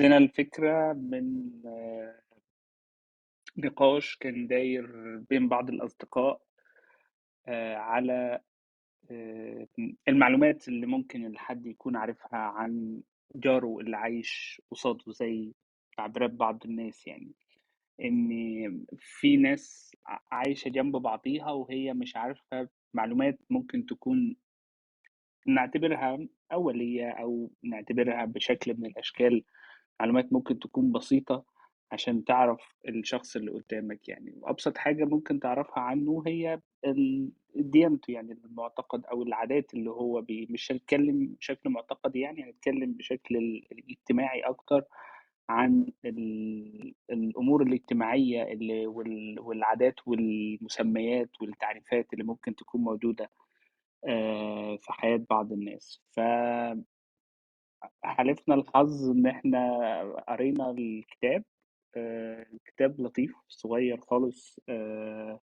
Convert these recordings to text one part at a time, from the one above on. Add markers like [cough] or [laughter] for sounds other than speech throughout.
لنا الفكرة من آه، نقاش كان داير بين بعض الأصدقاء آه، على آه، المعلومات اللي ممكن الحد يكون عارفها عن جاره اللي عايش قصاده زي تعبيرات بعض الناس يعني. إن في ناس عايشة جنب بعضيها وهي مش عارفة معلومات ممكن تكون نعتبرها أولية أو نعتبرها بشكل من الأشكال معلومات ممكن تكون بسيطة عشان تعرف الشخص اللي قدامك يعني وأبسط حاجة ممكن تعرفها عنه هي ديانته يعني المعتقد أو العادات اللي هو بي مش هنتكلم بشكل معتقدي يعني هنتكلم بشكل ال- الاجتماعي أكتر عن ال- الأمور الاجتماعية اللي وال- والعادات والمسميات والتعريفات اللي ممكن تكون موجودة في حياة بعض الناس. فحالفنا الحظ إن إحنا قرينا الكتاب آه، كتاب لطيف صغير خالص آه،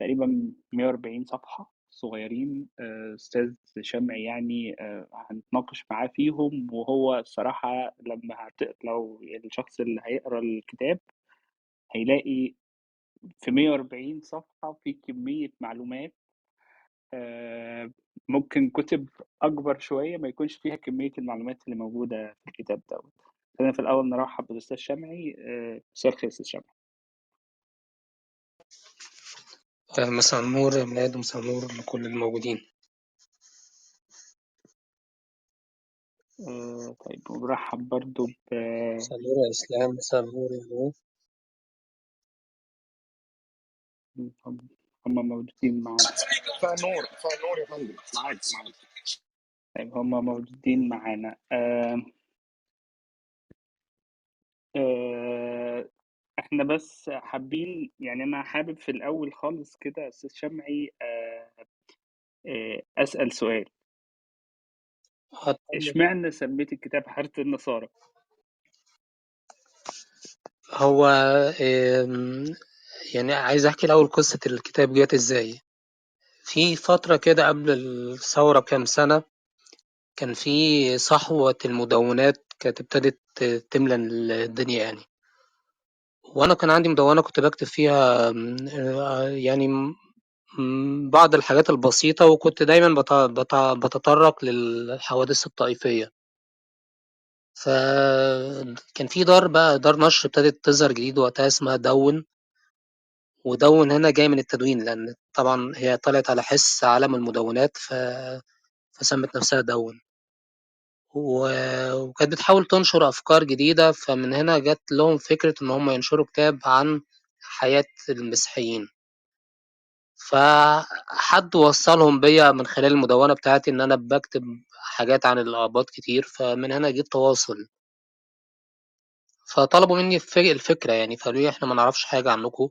تقريبا 140 صفحة صغيرين آه، أستاذ شمعي يعني هنتناقش معاه فيهم وهو الصراحة لما هت... لو الشخص اللي هيقرأ الكتاب هيلاقي في 140 صفحة في كمية معلومات ممكن كتب أكبر شوية ما يكونش فيها كمية المعلومات اللي موجودة في الكتاب دوت. خلينا في الأول نرحب بالأستاذ شمعي آه، مساء الخير أستاذ شمعي. آه، مساء النور يا ميلاد ومساء النور لكل الموجودين. آه، طيب ونرحب برضو ب مساء النور يا إسلام مساء النور يا نور. هم موجودين معانا. مساء النور يا فندم. معاك معاك. طيب هم موجودين معانا. آه، آه، إحنا بس حابين يعني أنا حابب في الأول خالص كده أستاذ شمعي آه، آه، أسأل سؤال. اشمعنى سميت الكتاب حارة النصارى؟ هو يعني عايز أحكي الأول قصة الكتاب جت إزاي. في فترة كده قبل الثورة كام سنة كان في صحوة المدونات كانت ابتدت تملى الدنيا يعني. وأنا كان عندي مدونة كنت بكتب فيها يعني بعض الحاجات البسيطة وكنت دايما بت- بت- بتطرق للحوادث الطائفية. فكان في دار بقى دار نشر ابتدت تظهر جديد وقتها اسمها دون ودون هنا جاي من التدوين لأن طبعا هي طلعت على حس عالم المدونات ف... فسمت نفسها دون. و- وكانت بتحاول تنشر أفكار جديدة فمن هنا جت لهم فكرة إن هم ينشروا كتاب عن حياة المسيحيين. فحد وصلهم بيا من خلال المدونة بتاعتي إن أنا بكتب حاجات عن الآباط كتير فمن هنا جه التواصل. فطلبوا مني الف- الفكرة يعني فقالوا إحنا ما نعرفش حاجة عنكم.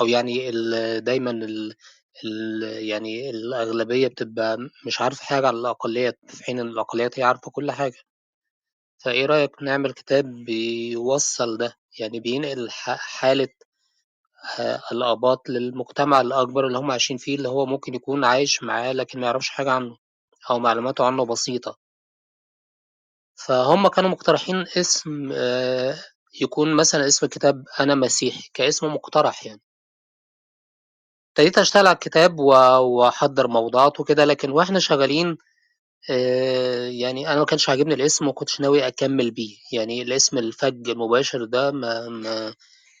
أو يعني ال دايمًا ال ال يعني الأغلبية بتبقى مش عارفة حاجة عن الأقليات، في حين إن الأقليات هي عارفة كل حاجة، فإيه رأيك نعمل كتاب بيوصّل ده، يعني بينقل ح حالة آآ الآباط للمجتمع الأكبر اللي هم عايشين فيه، اللي هو ممكن يكون عايش معاه لكن ما يعرفش حاجة عنه أو معلوماته عنه بسيطة. فهُم كانوا مقترحين اسم آآ يكون مثلًا اسم الكتاب أنا مسيحي، كاسم مقترح يعني. ابتديت أشتغل على الكتاب وأحضّر موضوعات وكده، لكن وإحنا شغالين آآ يعني أنا ما كانش عاجبني الاسم وما كنتش ناوي أكمّل بيه، يعني الاسم الفَج المباشر ده ما ما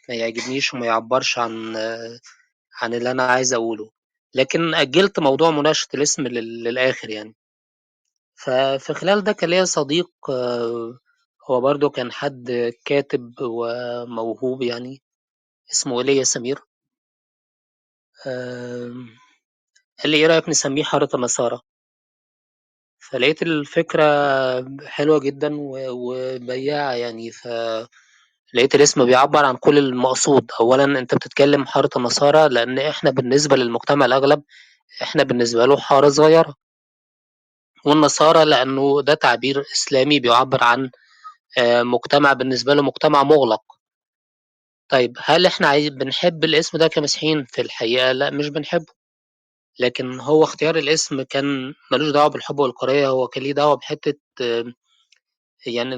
ما يعجبنيش وما يعبّرش عن آه، عن اللي أنا عايز أقوله، لكن أجّلت موضوع مناقشة الاسم لل للآخر يعني. ففي خلال ده كان ليّا صديق آه، هو برضه كان حد كاتب وموهوب يعني، اسمه إيليا سمير، قال لي: "إيه رأيك نسميه حارة النصارى؟" فلقيت الفكرة حلوة جدًا و وبيّاعة يعني، فلقيت الاسم بيعبّر عن كل المقصود، أولًا أنت بتتكلم حارة النصارى لإن إحنا بالنسبة للمجتمع الأغلب، إحنا بالنسبة له حارة صغيرة، والنصارى لإنه ده تعبير إسلامي بيعبّر عن آآ مجتمع بالنسبة له مجتمع مُغلق. طيب هل إحنا عاي بنحب الاسم ده كمسيحيين؟ في الحقيقة؟ لأ، مش بنحبه، لكن هو اختيار الاسم كان مالوش دعوة بالحب والكراهية هو كان ليه دعوة بحتة آمم، يعني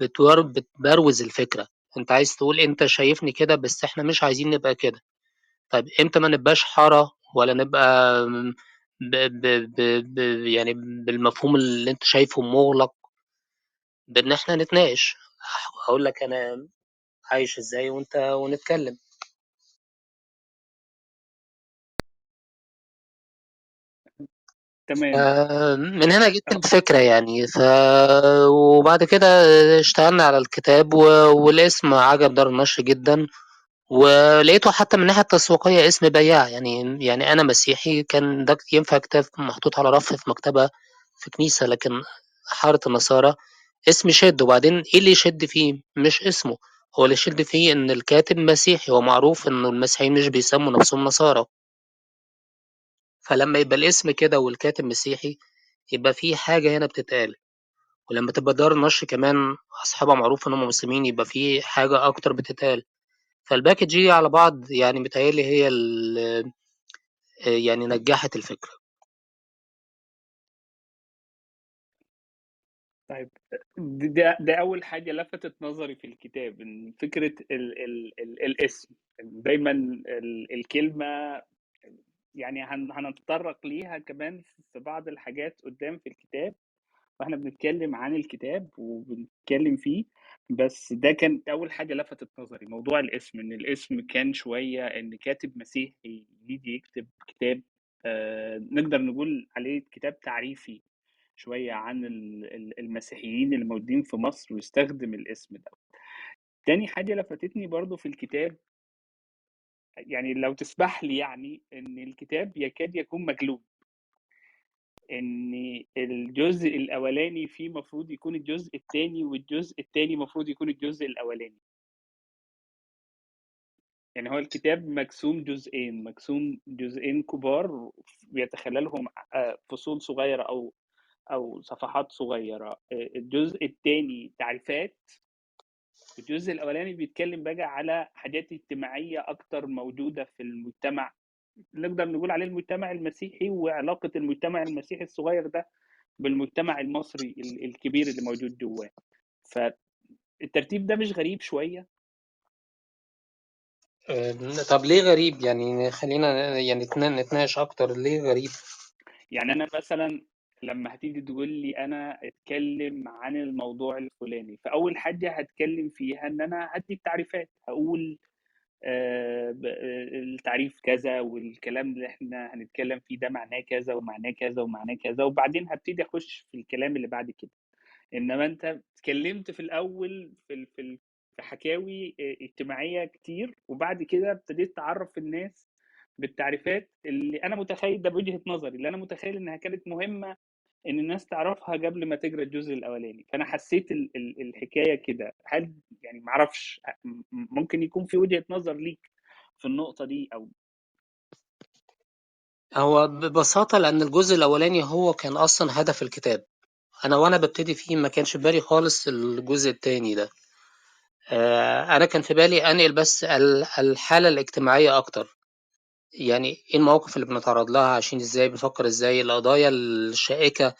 بتور بتبروز الفكرة، أنت عايز تقول أنت شايفني كده بس إحنا مش عايزين نبقى كده، طيب إمتى ما نبقاش حارة ولا نبقى آمم، ب ب ب ب يعني بالمفهوم اللي أنت شايفه مُغلق، بإن إحنا نتناقش، هاقول لك أنا عايش إزاي وأنت ونتكلم. تمام. فمن هنا جِت آه. الفكرة يعني، ف وبعد كده اشتغلنا على الكتاب و والاسم عجب دار النشر جدًا، ولقيته حتى من الناحية التسويقية اسم بياع، يعني يعني أنا مسيحي كان ده ينفع كتاب محطوط على رف في مكتبة في كنيسة، لكن حارة النصارى اسم يشد، وبعدين إيه اللي يشد فيه؟ مش اسمه، هو اللي يشد فيه إن الكاتب مسيحي، ومعروف إنه المسيحيين مش بيسموا نفسهم نصارى. فلمّا يبقى الاسم كده والكاتب مسيحي، يبقى في حاجة هنا بتتقال، ولمّا تبقى دار النشر كمان أصحابها معروف إن هم مسلمين، يبقى في حاجة أكتر بتتقال، فالpackage دي على بعض يعني متهيأ لي هي يعني نجّحت الفكرة. طيب ده ده أول حاجة لفتت نظري في الكتاب، إن فكرة ال ال ال الاسم، دايمًا ال الكلمة يعني هن هنتطرق ليها كمان في بعض الحاجات قدّام في الكتاب، وإحنا بنتكلم عن الكتاب وبنتكلم فيه، بس ده كانت أول حاجة لفتت نظري، موضوع الاسم، إن الاسم كان شوية إن كاتب مسيحي ييجي يكتب كتاب آآ نقدر نقول عليه كتاب تعريفي. شوية عن ال ال المسيحيين اللي موجودين في مصر ويستخدم الاسم ده. تاني حاجة لفتتني برضه في الكتاب يعني لو تسمح لي يعني، إن الكتاب يكاد يكون مقلوب. إن الجزء الأولاني فيه مفروض يكون الجزء التاني، والجزء التاني مفروض يكون الجزء الأولاني. يعني هو الكتاب مقسوم جزئين، مقسوم جزئين كبار بيتخللهم آآ فصول صغيرة أو أو صفحات صغيرة، آآ الجزء التاني تعريفات، الجزء الأولاني بيتكلم بقى على حاجات اجتماعية أكتر موجودة في المجتمع، نقدر نقول عليه المجتمع المسيحي، وعلاقة المجتمع المسيحي الصغير ده بالمجتمع المصري ال الكبير اللي موجود جواه. فالترتيب ده مش غريب شوية؟ آآ طب ليه غريب؟ يعني خلّينا يعني نتنا نتناقش أكتر، ليه غريب؟ يعني أنا مثلًا لمّا هتيجي تقول لي أنا أتكلم عن الموضوع الفلاني، فأول حاجة هاتكلم فيها إن أنا هادّي التعريفات، هاقول آآ ب التعريف كذا، والكلام اللي إحنا هنتكلم فيه ده معناه كذا، ومعناه كذا، ومعناه كذا، وبعدين هابتدي أخش في الكلام اللي بعد كده. إنما أنت اتكلمت في الأول في في حكاوي آآ اجتماعية كتير، وبعد كده ابتديت تعرّف الناس بالتعريفات اللي أنا متخيل ده بوجهة نظري، اللي أنا متخيل إنها كانت مهمة إن الناس تعرفها قبل ما تقرأ الجزء الأولاني، فأنا حسيت ال ال الحكاية كده، هل يعني ما أعرفش أ م م ممكن يكون في وجهة نظر ليك في النقطة دي أو هو ببساطة لأن الجزء الأولاني هو كان أصلًا هدف الكتاب، أنا وأنا بابتدي فيه ما كانش في بالي خالص الجزء التاني ده. أنا كان في بالي أنقل بس ال الحالة الاجتماعية أكتر، يعني إيه المواقف اللي بنتعرّض لها، عايشين إزاي، بنفكّر إزاي، القضايا الشائكة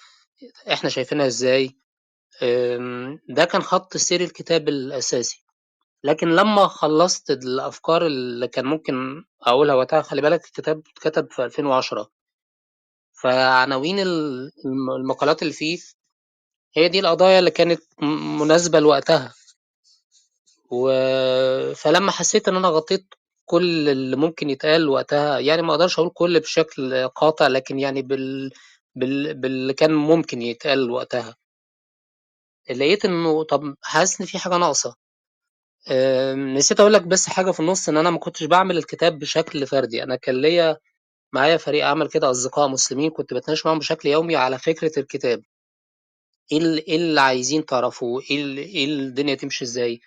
إحنا شايفينها إزاي، ده كان خَط سير الكتاب الأساسي، لكن لمّا خلّصت الأفكار اللي كان ممكن أقولها وقتها خلّي بالك الكتاب اتكتب في 2010 فعناوين ال الم المقالات اللي فيه هي دي القضايا اللي كانت مناسبة لوقتها. و فلمّا حسيت إن أنا غطيت كل اللي ممكن يتقال وقتها، يعني ما أقدرش أقول كل بشكل قاطع، لكن يعني بال بال باللي كان ممكن يتقال وقتها. لقيت إنه طب حاسس إن في حاجة ناقصة. آمم، نسيت أقول لك بس حاجة في النُص، إن أنا ما كنتش باعمل الكتاب بشكل فردي، أنا كان ليّا معايا فريق عمل كده أصدقاء مسلمين كنت باتناقش معاهم بشكل يومي على فكرة الكتاب. إيه ال إيه اللي عايزين تعرفوه، ال إيه الدنيا تمشي إزاي.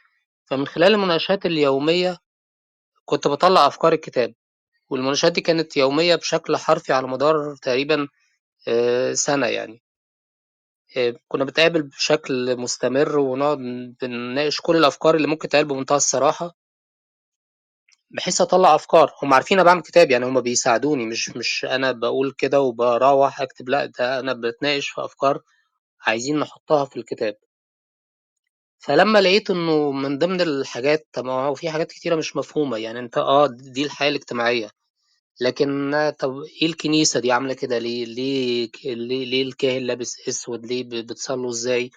فمن خلال المناقشات اليومية كنت باطلّع أفكار الكتاب، والمناقشات دي كانت يومية بشكل حرفي على مدار تقريبًا آآ سَنة يعني. آآ كنا بنتقابل بشكل مستمر ونقعد بنناقش كل الأفكار اللي ممكن تتقال بمنتهى الصراحة. بحيث أطلّع أفكار، هم عارفين أنا باعمل كتاب يعني هم بيساعدوني مش مش أنا باقول كده وباروّح أكتب لأ، ده أنا باتناقش في أفكار عايزين نحطها في الكتاب. فلمّا لقيت إنه من ضمن الحاجات طب ما هو في حاجات كتيرة مش مفهومة، يعني أنت آه دي الحياة الاجتماعية، لكن طب إيه الكنيسة دي عاملة كده ليه؟ ليه ليه ليه الكاهن لابس أسود، ليه بتصلّوا إزاي،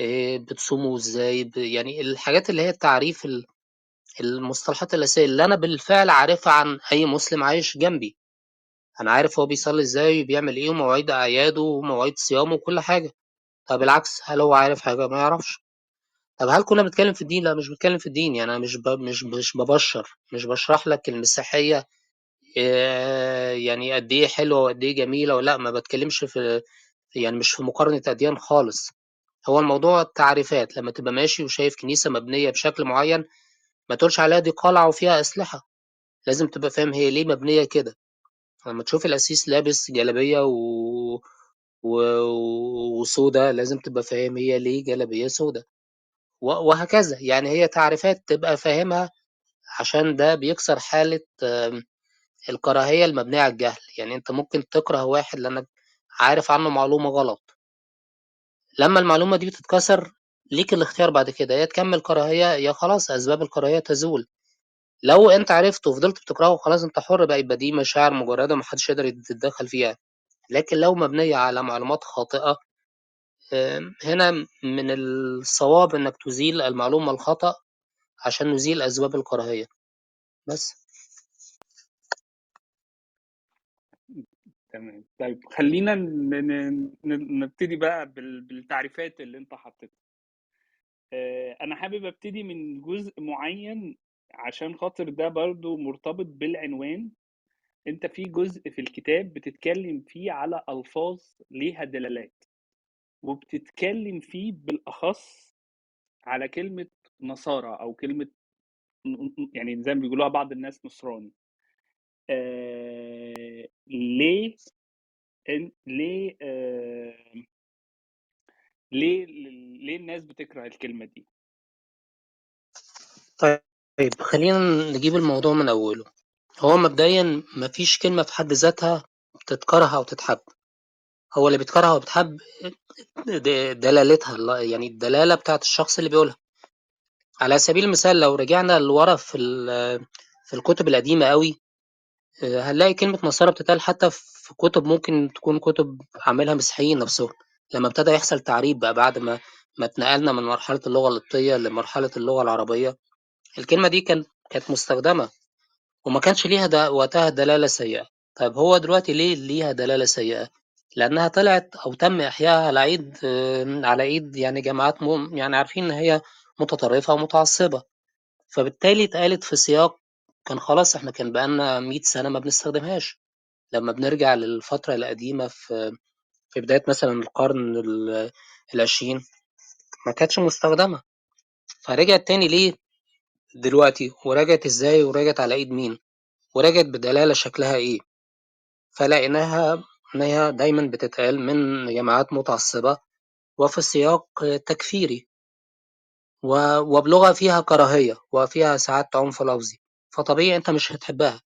آآ بتصوموا إزاي، يعني الحاجات اللي هي التعريف ال المصطلحات الأساسية اللي أنا بالفعل عارفها عن أي مسلم عايش جنبي، أنا عارف هو بيصلّي إزاي وبيعمل إيه ومواعيد أعياده ومواعيد صيامه وكل حاجة. طب العكس، هل هو عارف حاجة؟ ما يعرفش. طب هل كنا بنتكلم في الدين؟ لأ مش بنتكلم في الدين، يعني أنا مش ب مش مش بابشّر، مش باشرح لك المسيحية آآ يعني قد إيه حلوة وقد إيه جميلة ولأ، ما باتكلمش في يعني مش في مقارنة أديان خالص، هو الموضوع تعريفات، لمّا تبقى ماشي وشايف كنيسة مبنية بشكل معيّن، ما تقولش عليها دي قلعة وفيها أسلحة، لازم تبقى فاهم هي ليه مبنية كده، لمّا تشوف القسيس لابس جلابية و و وسودا، لازم تبقى فاهم هي ليه جلابية سودا. وهكذا، يعني هي تعريفات تبقى فاهمها عشان ده بيكسر حالة الكراهية المبنية على الجهل، يعني أنت ممكن تكره واحد لأنك عارف عنه معلومة غلط، لمّا المعلومة دي بتتكسر ليك الاختيار بعد كده، يا تكمّل كراهية يا خلاص أسباب الكراهية تزول، لو أنت عرفته وفضلت بتكرهه خلاص أنت حُر بقى، يبقى دي مشاعر مجردة ما حدش يقدر يت يتدخّل فيها، لكن لو مبنية على معلومات خاطئة آمم، هنا من الصواب إنك تزيل المعلومة الخطأ عشان نزيل أسباب الكراهية، بس. تمام. طيب خلينا نبتدي بقى بال- بالتعريفات اللي أنت حطيتها. آه، أنا حابب أبتدي من جزء معين عشان خاطر ده برضو مرتبط بالعنوان. أنت في جزء في الكتاب بتتكلم فيه على ألفاظ ليها دلالات. وبتتكلم فيه بالأخص على كلمة نصارى أو ن- يعني زي ما بيقولوها بعض الناس نصراني. آه ليه ليه آه ليه ليه الناس بتكره الكلمة دي؟ طيب خلّينا نجيب الموضوع من أوله، هو مبدئيًا ما فيش كلمة في حد ذاتها تتكره أو تتحب، هو اللي بيتكره د دلالتها ال يعني الدلالة بتاعة الشخص اللي بيقولها، على سبيل المثال لو رجعنا لورا في في الكتب القديمة أوي، آآ هنلاقي كلمة نصارى بتتقال حتى في كتب ممكن تكون كتب عاملها مسيحيين نفسهم، لمّا ابتدى يحصل تعريب بقى بعد ما ما اتنقلنا من مرحلة اللغة القبطية لمرحلة اللغة العربية، الكلمة دي كان كانت مستخدمة وما كانش ليها د وقتها دلالة سيئة، طيب هو دلوقتي ليه ليها دلالة سيئة؟ لأنها طلعت أو تم إحيائها على آمم، على إيد يعني جماعات يعني عارفين إن هي متطرفة ومتعصبة، فبالتالي اتقالت في سياق كان خلاص إحنا كان بقى لنا 100 سنة ما بنستخدمهاش، لمّا بنرجع للفترة القديمة في في بداية مثلًا القرن ال العشرين ما كانتش مستخدمة، فرجعت تاني ليه دلوقتي، ورجعت إزاي، ورجعت على إيد مين، ورجعت بدلالة شكلها إيه؟ فلقيناها إن هي دايمًا بتتقال من جماعات متعصبة وفي سياق تكفيري وبلغة فيها كراهية وفيها ساعات عنف لفظي، فطبيعي أنت مش هتحبها،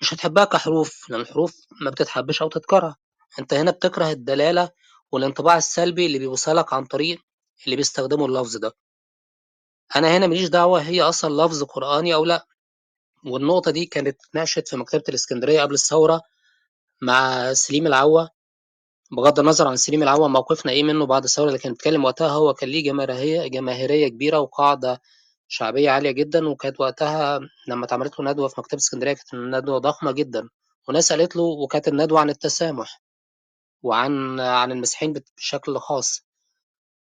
مش هتحبها كحروف لأن الحروف ما بتتحبش أو تتكره، أنت هنا بتكره الدلالة والانطباع السلبي اللي بيوصلك عن طريق اللي بيستخدموا اللفظ ده، أنا هنا ما ليش دعوة هي أصلًا لفظ قرآني أو لأ، والنقطة دي كانت اتناقشت في مكتبة الإسكندرية قبل الثورة مع سليم العوّة بغض النظر عن سليم العوّة موقفنا إيه منّه بعد الثورة، لكن بيتكلّم وقتها هو كان ليه جماهيرية جماهيرية كبيرة وقاعدة شعبية عالية جدًا، وكانت وقتها لمّا اتعملت له ندوة في مكتبة إسكندرية كانت ندوة ضخمة جدًا، وناس قالت له وكانت الندوة عن التسامح، وعن عن المسيحيين بشكل خاص،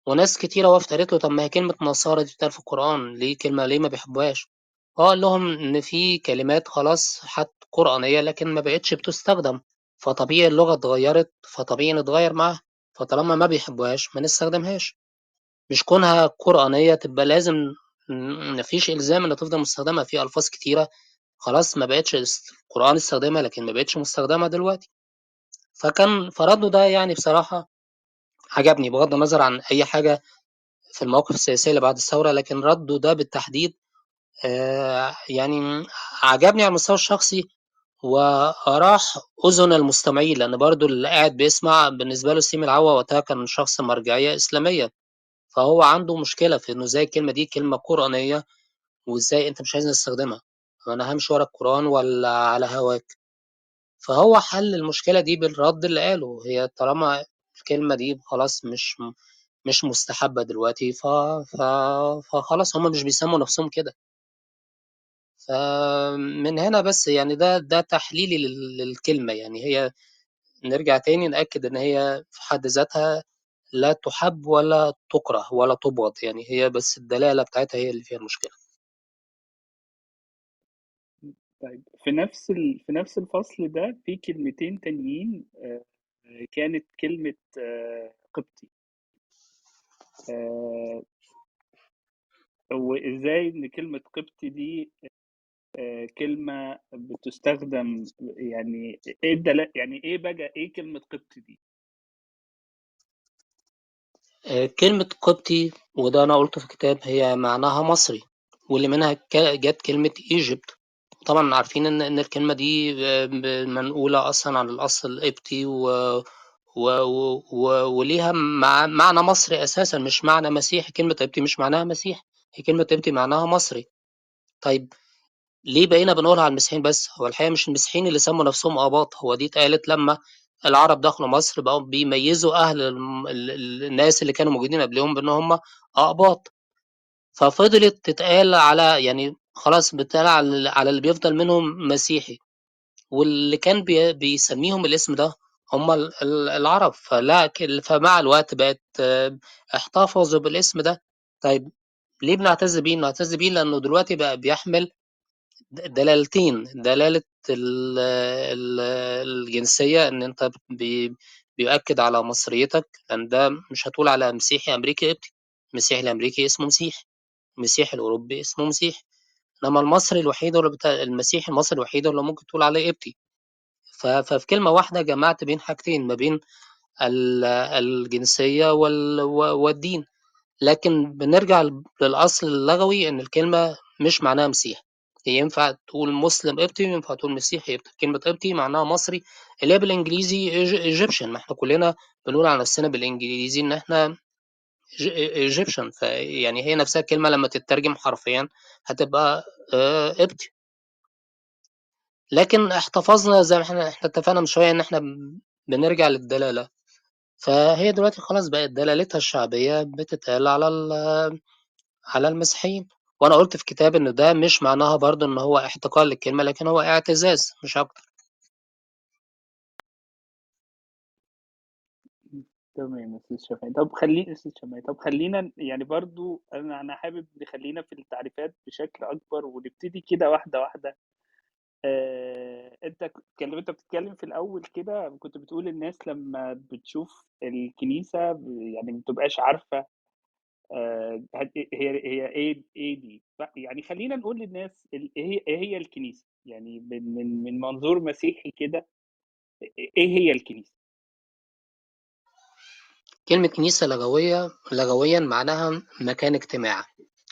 وناس كتيرة وقفت قالت له طَب ما هي كلمة نصارى دي بتتقال في القرآن، ليه كلمة ليه ما بيحبوهاش؟ هو قال لهم إن في كلمات خلاص حتى قرآنية لكن ما بقتش بتُستخدم. فطبيعي اللغة اتغيّرت، فطبيعي نتغيّر معاها، فطالما ما بيحبوهاش ما نستخدمهاش، مش كونها قرآنية تبقى لازم ما فيش إلزام إنها تفضل مستخدمة، في ألفاظ كتيرة خلاص ما بقتش القرآن استخدمها لكن ما بقتش مستخدمة دلوقتي، فكان فرَدُّه ده يعني بصراحة عجبني بغض النظر عن أي حاجة في المواقف السياسية اللي بعد الثورة، لكن رَدُّه ده بالتحديد آه، يعني عجبني على المستوى الشخصي. وراح أذن المستمعين لأن برضو اللي قاعد بيسمع بالنسبة له سيم العوا وقتها كان شخص مرجعية إسلامية. فهو عنده مشكلة في إنه إزاي الكلمة دي كلمة قرآنية وإزاي أنت مش عايزني أستخدمها أنا همشي ورا القرآن ولا على هواك؟ فهو حل المشكلة دي بالرد اللي قاله. هي طالما الكلمة دي خلاص مش مش مستحبة دلوقتي ف... ف... فخلاص هم مش بيسموا نفسهم كده. فمن هنا بس يعني ده ده تحليلي لل- للكلمة يعني هي نرجع تاني نأكد إن هي في حد ذاتها لا تحب ولا تكره ولا تبغض يعني هي بس الدلالة بتاعتها هي اللي فيها المشكلة. طيب في نفس ال... في نفس الفصل ده في كلمتين تانيين آه، كانت كلمة آه، قبطي. آه، وإزاي إن كلمة قبطي دي آه، كلمة بتستخدم يعني إيه الدلا... يعني إيه بقى إيه كلمة قبطي دي؟ آه، كلمة قبطي وده أنا قلته في الكتاب هي معناها مصري واللي منها جت كلمة إيجيبت. طبعا عارفين إن إن الكلمة دي آه، منقولة أصلا عن الأصل القبطي و... و... و... وليها مع... معنى مصري أساسا مش معنى مسيحي. كلمة قبطي مش معناها مسيح هي كلمة قبطي معناها مصري. طيب ليه بقينا بنقولها على المسيحيين بس هو الحقيقة مش المسيحيين اللي سموا نفسهم آباط هو دي اتقالت لما العرب دخلوا مصر بقوا بيميزوا أهل. الناس اللي كانوا موجودين قبلهم بأن هم أقباط ففضلت تتقال على يعني خلاص بتتقال على اللي بيفضل منهم مسيحي واللي كان بي... بيسميهم الاسم ده هم ال... ال- العرب فلا فمع الوقت بقت احتفظوا بالاسم ده طيب ليه بنعتز بيه؟ بنعتز بيه لأنه دلوقتي بقى بيحمل دلالتين دلالة ال- ال- الجنسية إن أنت بي بيؤكد على مصريتك لأن ده مش هتقول على مسيحي أمريكي قبطي المسيحي الأمريكي اسمه مسيحي المسيحي الأوروبي اسمه مسيحي إنما المصري الوحيد اللي بتا... المسيحي المصري الوحيد اللي ممكن تقول عليه قبطي ف... ففي كلمة واحدة جمعت بين حاجتين ما بين ال- الجنسية وال... والدين. لكن بنرجع للأصل اللغوي إن الكلمة مش معناها مسيح. ينفع تقول مسلم قبطي وينفع تقول مسيحي قبطي كلمة قبطي معناها مصري اللي هي بالإنجليزي إيجيبشن. ما إحنا كلنا بنقول على نفسنا بالإنجليزي إن إحنا إيجيبشن. فيعني هي نفسها الكلمة لما تترجم حرفيا هتبقى آه، قبطي لكن احتفظنا زي ما إحنا إحنا اتفقنا من شوية إن إحنا بنرجع للدلالة. فهي دلوقتي خلاص بقت دلالتها الشعبية بتتقال على على المسيحيين. وأنا قلت في كتاب إن ده مش معناها برضه إن هو احتقار للكلمة لكن هو اعتزاز مش أكتر. تمام يا أستاذ شفاعي. طب خلينا أستاذ شفاعي طب خلينا يعني برضو أنا أنا حابب نخلينا في التعريفات بشكل أكبر ونبتدي كده واحدة واحدة. آه، أنت ك- أنت بتتكلم في الأول كده كنت بتقول الناس لما بتشوف الكنيسة يعني ما بتبقاش عارفة هي هي إيه إيه دي يعني خلينا نقول للناس إيه هي إيه هي الكنيسة؟ يعني من من من منظور مسيحي كده إيه هي الكنيسة؟ كلمة كنيسة لغوية لغويا معناها مكان اجتماع.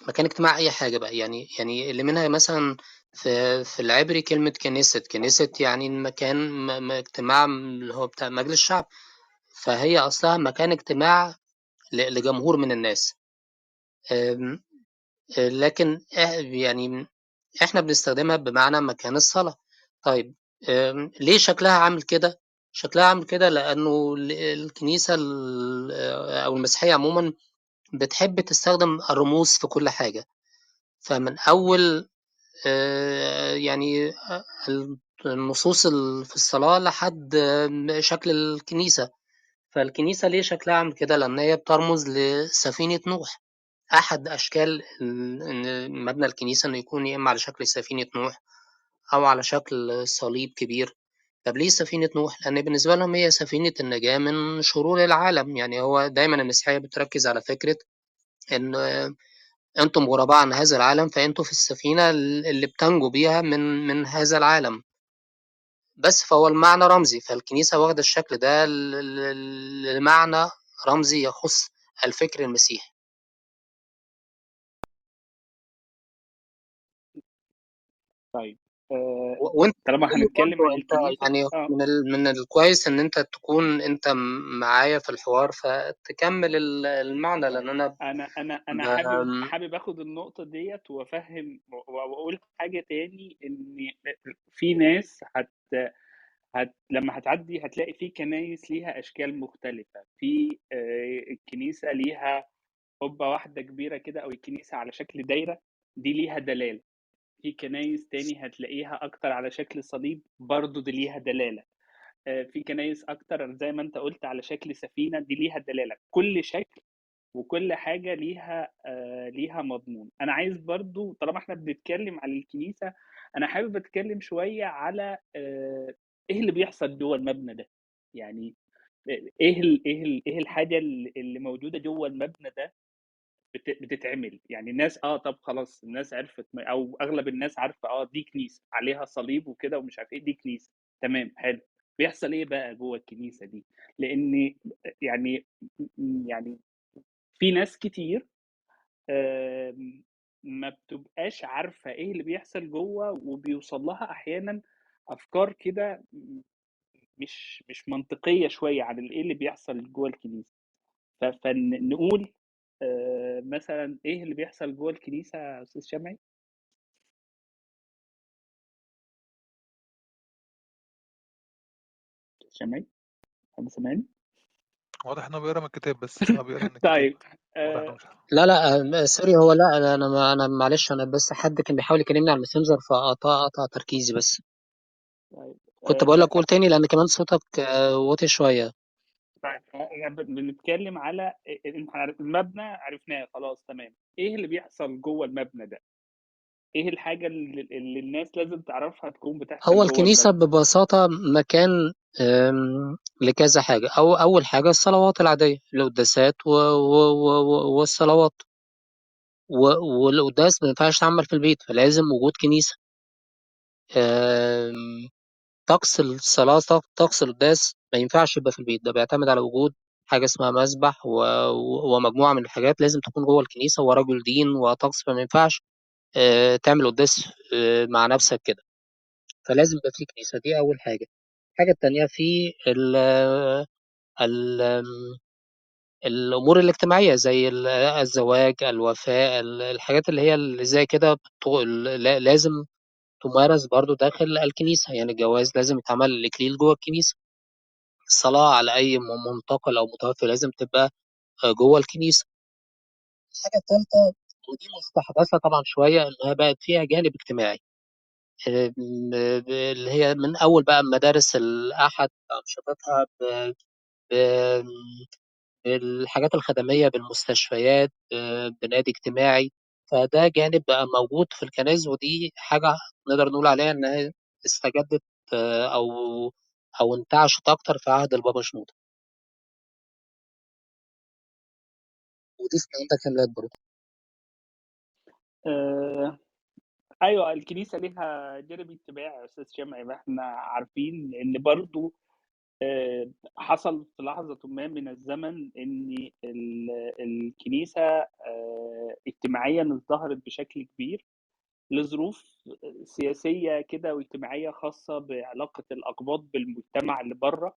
مكان اجتماع أي حاجة بقى. يعني يعني اللي منها مثلا في في العبري كلمة كنيسة. كنيسة يعني مكان اجتماع اللي هو بتاع مجلس الشعب. فهي أصلها مكان اجتماع لجمهور من الناس. لكن يعني إحنا بنستخدمها بمعنى مكان الصلاة. طيب ليه شكلها عامل كده؟ شكلها عامل كده لأنه ال- الكنيسة ال- أو المسيحية عموما بتحب تستخدم الرموز في كل حاجة. فمن أول آه، يعني آه، النصوص ال- في الصلاة لحد آه، شكل الكنيسة. فالكنيسة ليه شكلها عامل كده؟ لأن هي بترمز لسفينة نوح. أحد أشكال ال- إن مبنى الكنيسة إنه يكون يا إما على شكل سفينة نوح أو على شكل صليب كبير. طب ليه سفينة نوح؟ لأن بالنسبة لهم هي سفينة النجاة من شرور العالم. يعني هو دايما المسيحية بتركز على فكرة إن أنتم غرباء عن هذا العالم فأنتم في السفينة اللي بتنجوا بيها من من هذا العالم. بس فهو المعنى رمزي. فالكنيسة واخدة الشكل ده لمعنى رمزي يخص الفكر المسيحي. طيب. آه، وانت طالما هنتكلم عن انت يعني آه. من ال... من الكويس ان انت تكون انت معايا في الحوار فتكمل ال- المعنى لأن أنا أنا أنا أنا. حابب حابب اخد النقطة ديت وافهم واقول حاجة تاني ان في ناس هت هت لما هتعدي هتلاقي في كنايس ليها أشكال مختلفة. في آه، الكنيسة ليها قبة واحدة كبيرة كده أو الكنيسة على شكل دايرة دي ليها دلالة. في كنايس تاني هتلاقيها أكتر على شكل صليب برضو دي ليها دلالة. آه، في كنايس أكتر زي ما أنت قلت على شكل سفينة دي ليها دلالة. كل شكل وكل حاجة ليها آه، ليها مضمون. أنا عايز برضو طالما إحنا بنتكلم على الكنيسة أنا حابب أتكلم شوية على آه، إيه اللي بيحصل جوه المبنى ده؟ يعني إيه إيه إيه الحاجة اللي موجودة جوه المبنى ده؟ بتتعمل. يعني الناس آه طب خلاص الناس عرفت أو أغلب الناس عارفة آه دي كنيسة عليها صليب وكده ومش عارف إيه دي كنيسة. تمام حلو. بيحصل إيه بقى جوه الكنيسة دي؟ لأن يعني يعني في ناس كتير ما بتبقاش عارفة إيه اللي بيحصل جوه وبيوصل لها أحيانا أفكار كده مش مش منطقية شوية عن إيه اللي بيحصل جوه الكنيسة. فنقول آه، مثلا إيه اللي بيحصل جوه الكنيسة يا أستاذ شمعي؟ أستاذ شمعي حد سامعني؟ واضح انه بيقرأ من الكتاب بس آه [laughs] بيقرأ من الكتاب. طيب واضح آه، مش لا لا آه، sorry هو لا لا، أنا ما أنا معلش أنا بس حد كان بيحاول يكلمني على ال Messenger فقطع قطع تركيزي بس. طيب كنت بقول آه، لك قول تاني لأن كمان صوتك آه، واطي شوية. بنتكلم على المبنى عرفناه خلاص تمام. إيه اللي بيحصل جوه المبنى ده؟ إيه الحاجة اللي, اللي الناس لازم تعرفها تكون بتحصل هو الكنيسة المبنى؟ ببساطة مكان لكذا حاجة. أو أول حاجة الصلوات العادية القداسات والصلوات. والقداس ما ينفعش تعمل في البيت فلازم وجود كنيسة. طقس الصلاة طق- طقس القداس ما ينفعش يبقى في البيت. ده بيعتمد على وجود حاجة اسمها مسبح و... و- ومجموعة من الحاجات لازم تكون جوه الكنيسة ورجل دين وطقس فما ينفعش آه، تعمل قداس آه، مع نفسك كده. فلازم يبقى في كنيسة دي أول حاجة. الحاجة التانية في ال... ال... الأمور الاجتماعية زي ال- الزواج الوفاة ال- الحاجات اللي هي اللي زي كده لازم تمارس برضو داخل الكنيسة. يعني الجواز لازم يتعمل الإكليل جوه الكنيسة. الصلاة على أي منتقل أو متوفي لازم تبقى آه، جوه الكنيسة. الحاجة الثالثة ودي مستحدثة طبعا شوية إنها بقت فيها جانب اجتماعي. آه، اللي هي من أول بقى مدارس الأحد أنشطتها ب- بالحاجات الخدمية بالمستشفيات آه، بنادي اجتماعي. فده جانب بقى موجود في الكنائس ودي حاجة نقدر نقول عليها إنها استجدت أو أو انتعشت أكتر في عهد البابا شنودة. ودي في منطقة كاملات برضه. آه، أيوه الكنيسة ليها جانب اجتماعي يا أستاذ شمعي ما إحنا عارفين إن برضو آه، حصل في لحظة ما من الزمن إن ال- الكنيسة آه، اجتماعيا ازدهرت بشكل كبير. لظروف سياسية كده واجتماعية خاصة بعلاقة الأقباط بالمجتمع اللي بره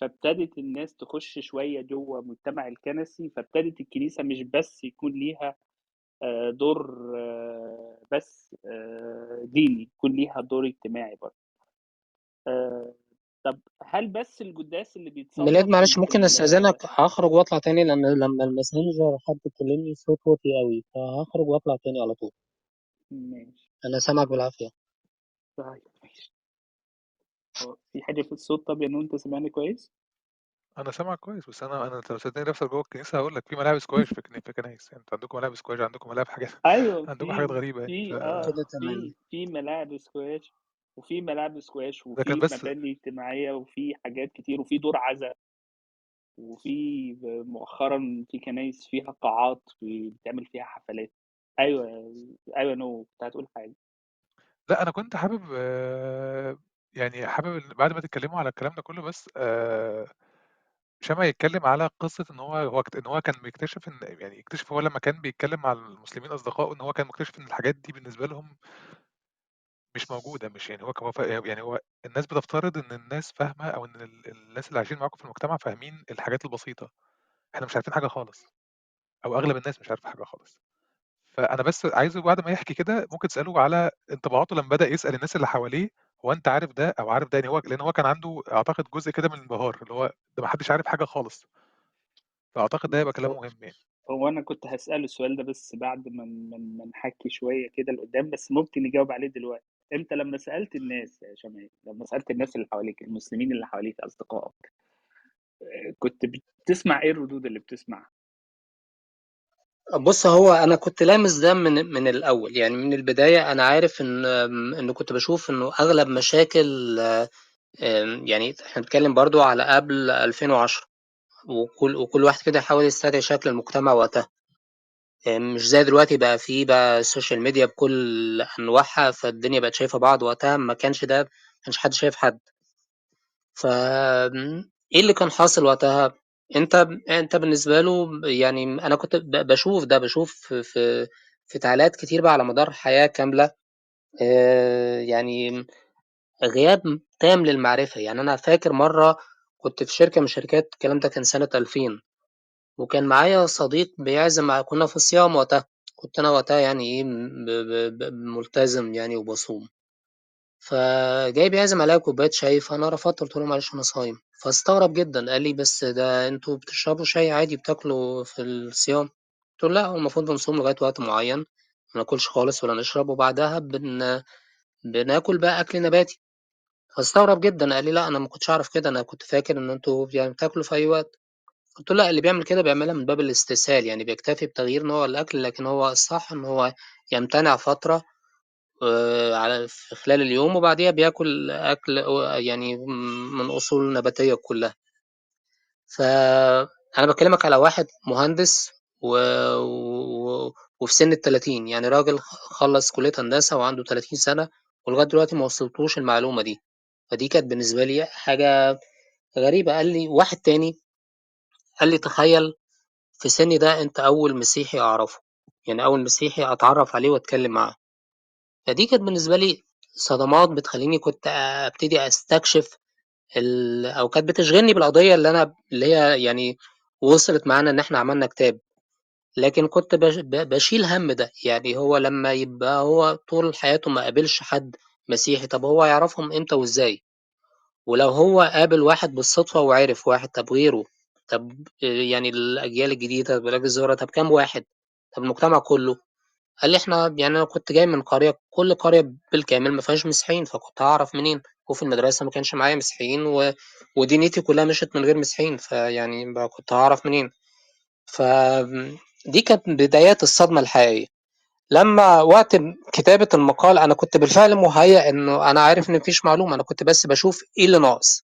فابتدت الناس تخش شوية جوه المجتمع الكنسي فابتدت الكنيسة مش بس يكون ليها آه، دور آه، بس آه، ديني يكون ليها دور اجتماعي برضه. طب هل بس القداس اللي ميلاد بيتصلى في معلش ممكن أستأذنك هخرج وأطلع تاني لأن لما الماسنجر حد يكلمني صوت واطي قوي فهخرج وأطلع تاني على طول. ماشي. أنا سامعك بالعافية. طيب ماشي. هو في حاجة في الصوت طب يا أنت سامعني كويس؟ أنا سامع كويس بس أنا أنا لو سالتني نفسك جوه الكنيسة هقول لك في ملاعب سكواش في كني- في كنايس. يعني أنتوا عندكم ملاعب سكواش عندكم ملاعب حاجات [laughs] أيوه [laughs] عندكم حاجات في غريبة يعني. ف... في آه كده تمام. في في ملاعب سكواش وفي ملاعب سكواش ده كان وفي بس مباني اجتماعية وفي حاجات كتير وفي دور عزاء وفي مؤخرا في كنايس فيها قاعات بتعمل فيها حفلات. أيوه أيوه نو كنت هتقول حاجة. لا أنا كنت حابب آه، يعني حابب بعد ما تتكلموا على الكلام ده كله بس آه، شمع يتكلم على قصة إن هو هو إن هو كان بيكتشف إن يعني اكتشف هو لما كان بيتكلم مع المسلمين أصدقائه إن هو كان مكتشف إن الحاجات دي بالنسبة لهم مش موجودة مش يعني هو يعني هو الناس بتفترض إن الناس فاهمة أو إن ال الناس اللي عايشين معاكم في المجتمع فاهمين الحاجات البسيطة، إحنا مش عارفين حاجة خالص، أو أغلب الناس مش عارفة حاجة خالص. فأنا بس عايزه بعد ما يحكي كده ممكن تسأله على انطباعاته لمّا بدأ يسأل الناس اللي حواليه هو أنت عارف ده أو عارف ده؟ يعني هو لإن هو كان عنده أعتقد جزء كده من الانبهار، اللي هو ده ما حدش عارف حاجة خالص. فأعتقد ده هيبقى كلام هو مهم يعني. هو أنا كنت هاسأله السؤال ده بس بعد ما ن ما ن ما نحكّي شوية كده لقدّام، بس ممكن نجاوب عليه دلوقتي. أنت لمّا سألت الناس يا شمال، لمّا سألت الناس اللي حواليك، المسلمين اللي حواليك أصدقائك، آآ كنت بتسمع إيه الردود اللي بتسمعها؟ بُص، هو أنا كنت لامس ده من من الأول، يعني من البداية أنا عارف إن إن كنت باشوف إنه أغلب مشاكل يعني إحنا بنتكلم برضه على قبل 2010 وكل وكل واحد كده يحاول يستدعي شكل المجتمع وقتها. مش زي دلوقتي بقى في بقى السوشيال ميديا بكل أنواعها، فالدنيا بقت شايفة بعض، وقتها ما كانش ده ما كانش حد شايف حد. ف إيه اللي كان حاصل وقتها؟ أنت أنت بالنسبة له يعني أنا كنت ب باشوف ده، باشوف في في تعليقات كتير بقى على مدار حياة كاملة آآ، يعني غياب تام للمعرفة، يعني أنا فاكر مرّة كنت في شركة من الشركات الكلام ده كان سنة 2000 وكان معايا صديق بيعزم كنا في الصيام وقتها، كنت أنا وقتها يعني إيه ملتزم يعني وباصوم. فجاي بيعزم عليَّ كوباية شاي، فأنا رفضت قُلت له: "معلش أنا صايم." فاستغرب جدًا، قال لي: "بس ده أنتم بتشربوا شاي عادي، بتاكلوا في الصيام." قُلت له: "لأ، هو المفروض بنصوم لغاية وقت معيّن، ما ناكلش خالص ولا نشرب، وبعدها بن بناكل بقى أكل نباتي." فاستغرب جدًا، قال لي: "لأ، أنا ما كنتش أعرف كده، أنا كنت فاكر إن أنتم يعني بتاكلوا في أي وقت." قُلت له: "لأ، اللي بيعمل كده بيعملها من باب الاستسهال، يعني بيكتفي بتغيير نوع الأكل، لكن هو الصح إن هو يمتنع فترة آآ على في خلال اليوم، وبعديها بياكل أكل يعني من أصول نباتية كلّها. فأنا باكلمك على واحد مهندس و و وفي سِن ال30 يعني راجل خلّص كلية هندسة وعنده 30 سَنة، ولغاية دلوقتي ما وصلتوش المعلومة دي، فدي كانت بالنسبة لي حاجة غريبة. قال لي واحد تاني قال لي: "تخيّل في سِنّي ده أنت أول مسيحي أعرفه، يعني أول مسيحي أتعرّف عليه وأتكلم معاه." فدي كانت بالنسبة لي صدمات بتخلّيني كنت أبتدي أستكشف ال أو كانت بتشغلني بالقضية اللي أنا اللي هي يعني وصلت معانا إن إحنا عملنا كتاب، لكن كنت باش ب باشيل هَم ده، يعني هو لمّا يبقى هو طول حياته ما قابلش حد مسيحي، طب هو هيعرفهم إمتى وإزاي؟ ولو هو قابل واحد بالصدفة وعرف واحد، طب غيره؟ طب آآ يعني الأجيال الجديدة، الولاد الصغيرة، طب كام واحد؟ طب المجتمع كلّه؟ قال لي: "إحنا" يعني أنا كنت جاي من قرية كل قرية بالكامل ما فيهاش مسيحيين، فكنت هاعرف منين؟ وفي المدرسة ما كانش معايا مسيحيين و ودنيتي كلّها مشيت من غير مسيحيين، فيعني كنت هاعرف منين؟ ف دي كانت بدايات الصدمة الحقيقية. لمّا وقت كتابة المقال أنا كنت بالفعل مُهيأ إنه أنا عارف إن ما فيش معلومة، أنا كنت بس باشوف إيه اللي ناقص،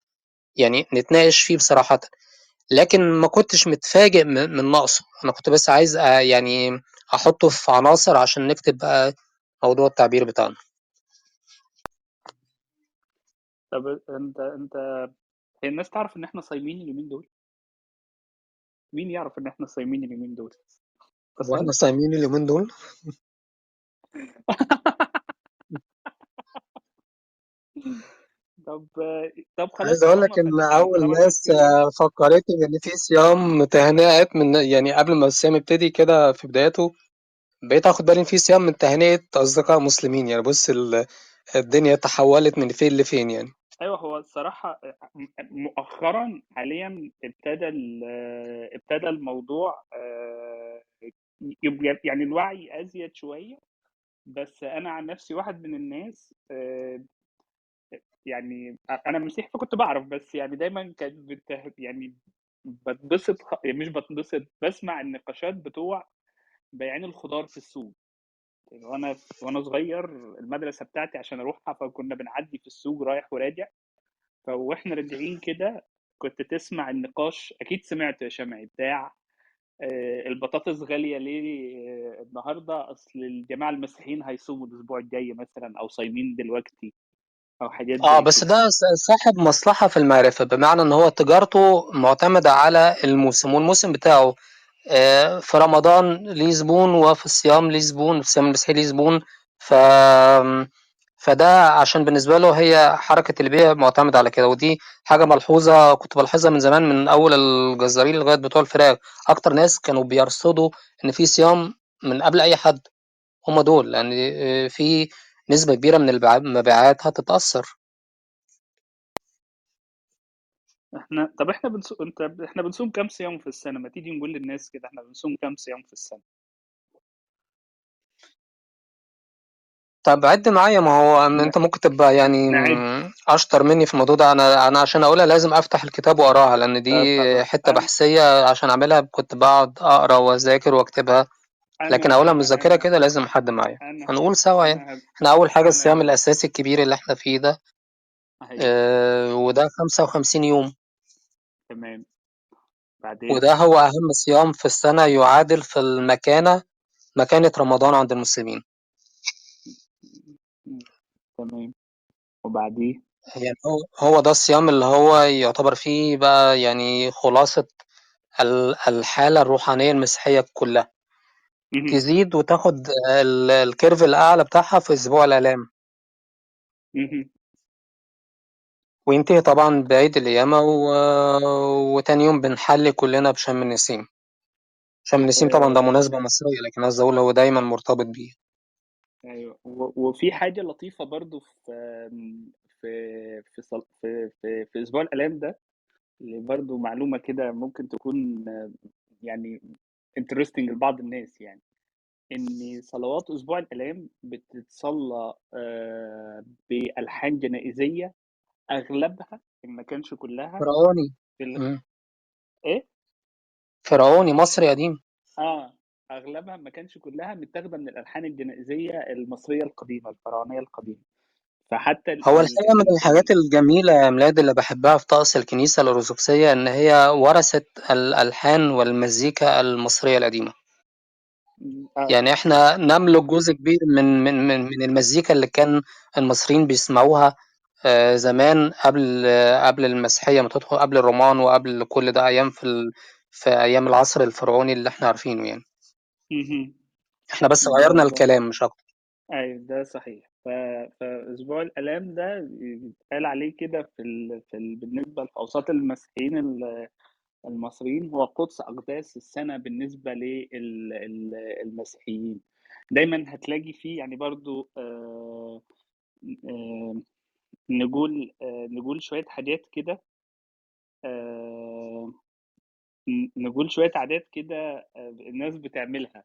يعني نتناقش فيه بصراحةً. لكن ما كنتش متفاجئ من نقصه، أنا كنت بس عايز آآ يعني أحطه في عناصر عشان نكتب بقى موضوع التعبير بتاعنا. طب أنت أنت هي الناس تعرف إن إحنا صايمين اليومين دول؟ مين يعرف إن إحنا صايمين اليومين دول؟ هو صايم؟ صايمين اليومين دول؟ [laughs] طب طب خلاص عايز أقول لك طالما أول طالما ناس بنتكلم فكّرتني إن في صيام تهنئة من يعني قبل ما الصيام يبتدي كده في بداياته، بقيت آخد بالي إن في صيام من تهنئة أصدقاء مسلمين، يعني بُص ال الدنيا تحوّلت من فين لفين يعني. أيوه هو الصراحة م مؤخرًا حاليًا ابتدى ال ابتدى الموضوع يبقى يعني الوعي أزيد شوية، بس أنا عن نفسي واحد من الناس آآ يعني أ أنا مسيحي فكنت باعرف، بس يعني دايمًا كانت بته يعني باتبسط خ مش باتبسط، باسمع النقاشات بتوع بياعين الخضار في السوق، يعني وأنا وأنا صغير المدرسة بتاعتي عشان أروحها فكنا بنعدّي في السوق رايح وراجع، فوإحنا راجعين كده كنت تسمع النقاش أكيد سمعته يا شمعي بتاع البطاطس غالية ليه النهارده؟ أصل الجماعة المسيحيين هيصوموا الأسبوع الجاي مثلًا أو صايمين دلوقتي أو حاجات آه، زي بس كده. ده صاحب مصلحة في المعرفة، بمعنى إن هو تجارته مُعتمدة على الموسم، والموسم بتاعه. آآ في رمضان ليه زبون، وفي الصيام ليه زبون، في الصيام المسيحي ليه زبون، ف فده عشان بالنسبة له هي حركة البيع معتمدة على كده ودي حاجة ملحوظة كنت بلاحظها من زمان من أول الجزارين لغاية بتوع الفراخ. أكتر ناس كانوا بيرصدوا إن في صيام من قبل أي حد. هم دول لأن آه، في نسبة كبيرة من البع- المبيعات هتتأثر. إحنا طب إحنا بنصوم أنت إحنا بنصوم كام صيام في السنة؟ ما تيجي نقول للناس كده إحنا بنصوم كام صيام في السنة؟ طب عد معايا ما هو ن- أنت ممكن تبقى يعني نعد م- أشطر مني في الموضوع ده. أنا أنا عشان أقولها لازم أفتح الكتاب وأقراها لأن دي طب خلاص. حتة بحثية عشان أعملها كنت بقعد أقرأ وأذاكر وأكتبها. لكن أقولها من الذاكرة كده لازم حد معايا. هنقول سوا يعني. هب إحنا أول حاجة الصيام أنا الأساسي الكبير اللي إحنا فيه ده. آه وده 55 يوم. تمام. بعدين؟ وده هو أهم صيام في السنة يعادل في المكانة مكانة رمضان عند المسلمين. تمام. وبعديه؟ يعني هو هو ده الصيام اللي هو يعتبر فيه بقى يعني خلاصة ال- الحالة الروحانية المسيحية كلها. تزيد وتاخد ال- الكيرف الأعلى بتاعها في أسبوع الآلام. وينتهي طبعا بعيد القيامة و... وتاني يوم بنحلي كلنا بشم النسيم. شم النسيم طبعا ده آه. مناسبة مصرية لكن عايز أقول هو دايما مرتبط بيه. أيوه. و- وفي حاجة لطيفة برضو في في في صل- في في, في أسبوع الالام ده اللي برضو معلومة كده ممكن تكون يعني انترستنج لبعض الناس يعني. إن صلوات أسبوع الالام بتتصلى آه، بألحان جنائزية أغلبها إن ما كانش كلها فرعوني. في ال... مم. إيه؟ فرعوني مصري قديم آه أغلبها ما كانش كلها متاخدة من الألحان الجنائزية المصرية القديمة الفرعونية القديمة. فحتى ال هو ال الحقيقة من ال الحاجات ال الجميلة يا ميلاد اللي بحبها في طقس الكنيسة الأرثوذكسية إن هي ورثت الألحان والمزيكا المصرية القديمة. آه. يعني إحنا نملك جزء كبير من من من من المزيكا اللي كان المصريين بيسمعوها آه، زمان قبل قبل المسيحية ما تدخل قبل الرومان وقبل كل ده أيام في ال... في أيام العصر الفرعوني اللي إحنا عارفينه يعني. إحنا بس غيرنا ده الكلام مش أكتر. أيوه ده صحيح. فأسبوع الألام ده يتقال عليه كده في ال... في ال... بالنسبة لأوساط المسيحيين ال- المصريين هو قدس أقداس السنة بالنسبة للمسيحيين دايما هتلاقي فيه يعني برضو آه، آه، نقول آه، نقول شوية حاجات كده نقول شوية عادات كده الناس بتعملها.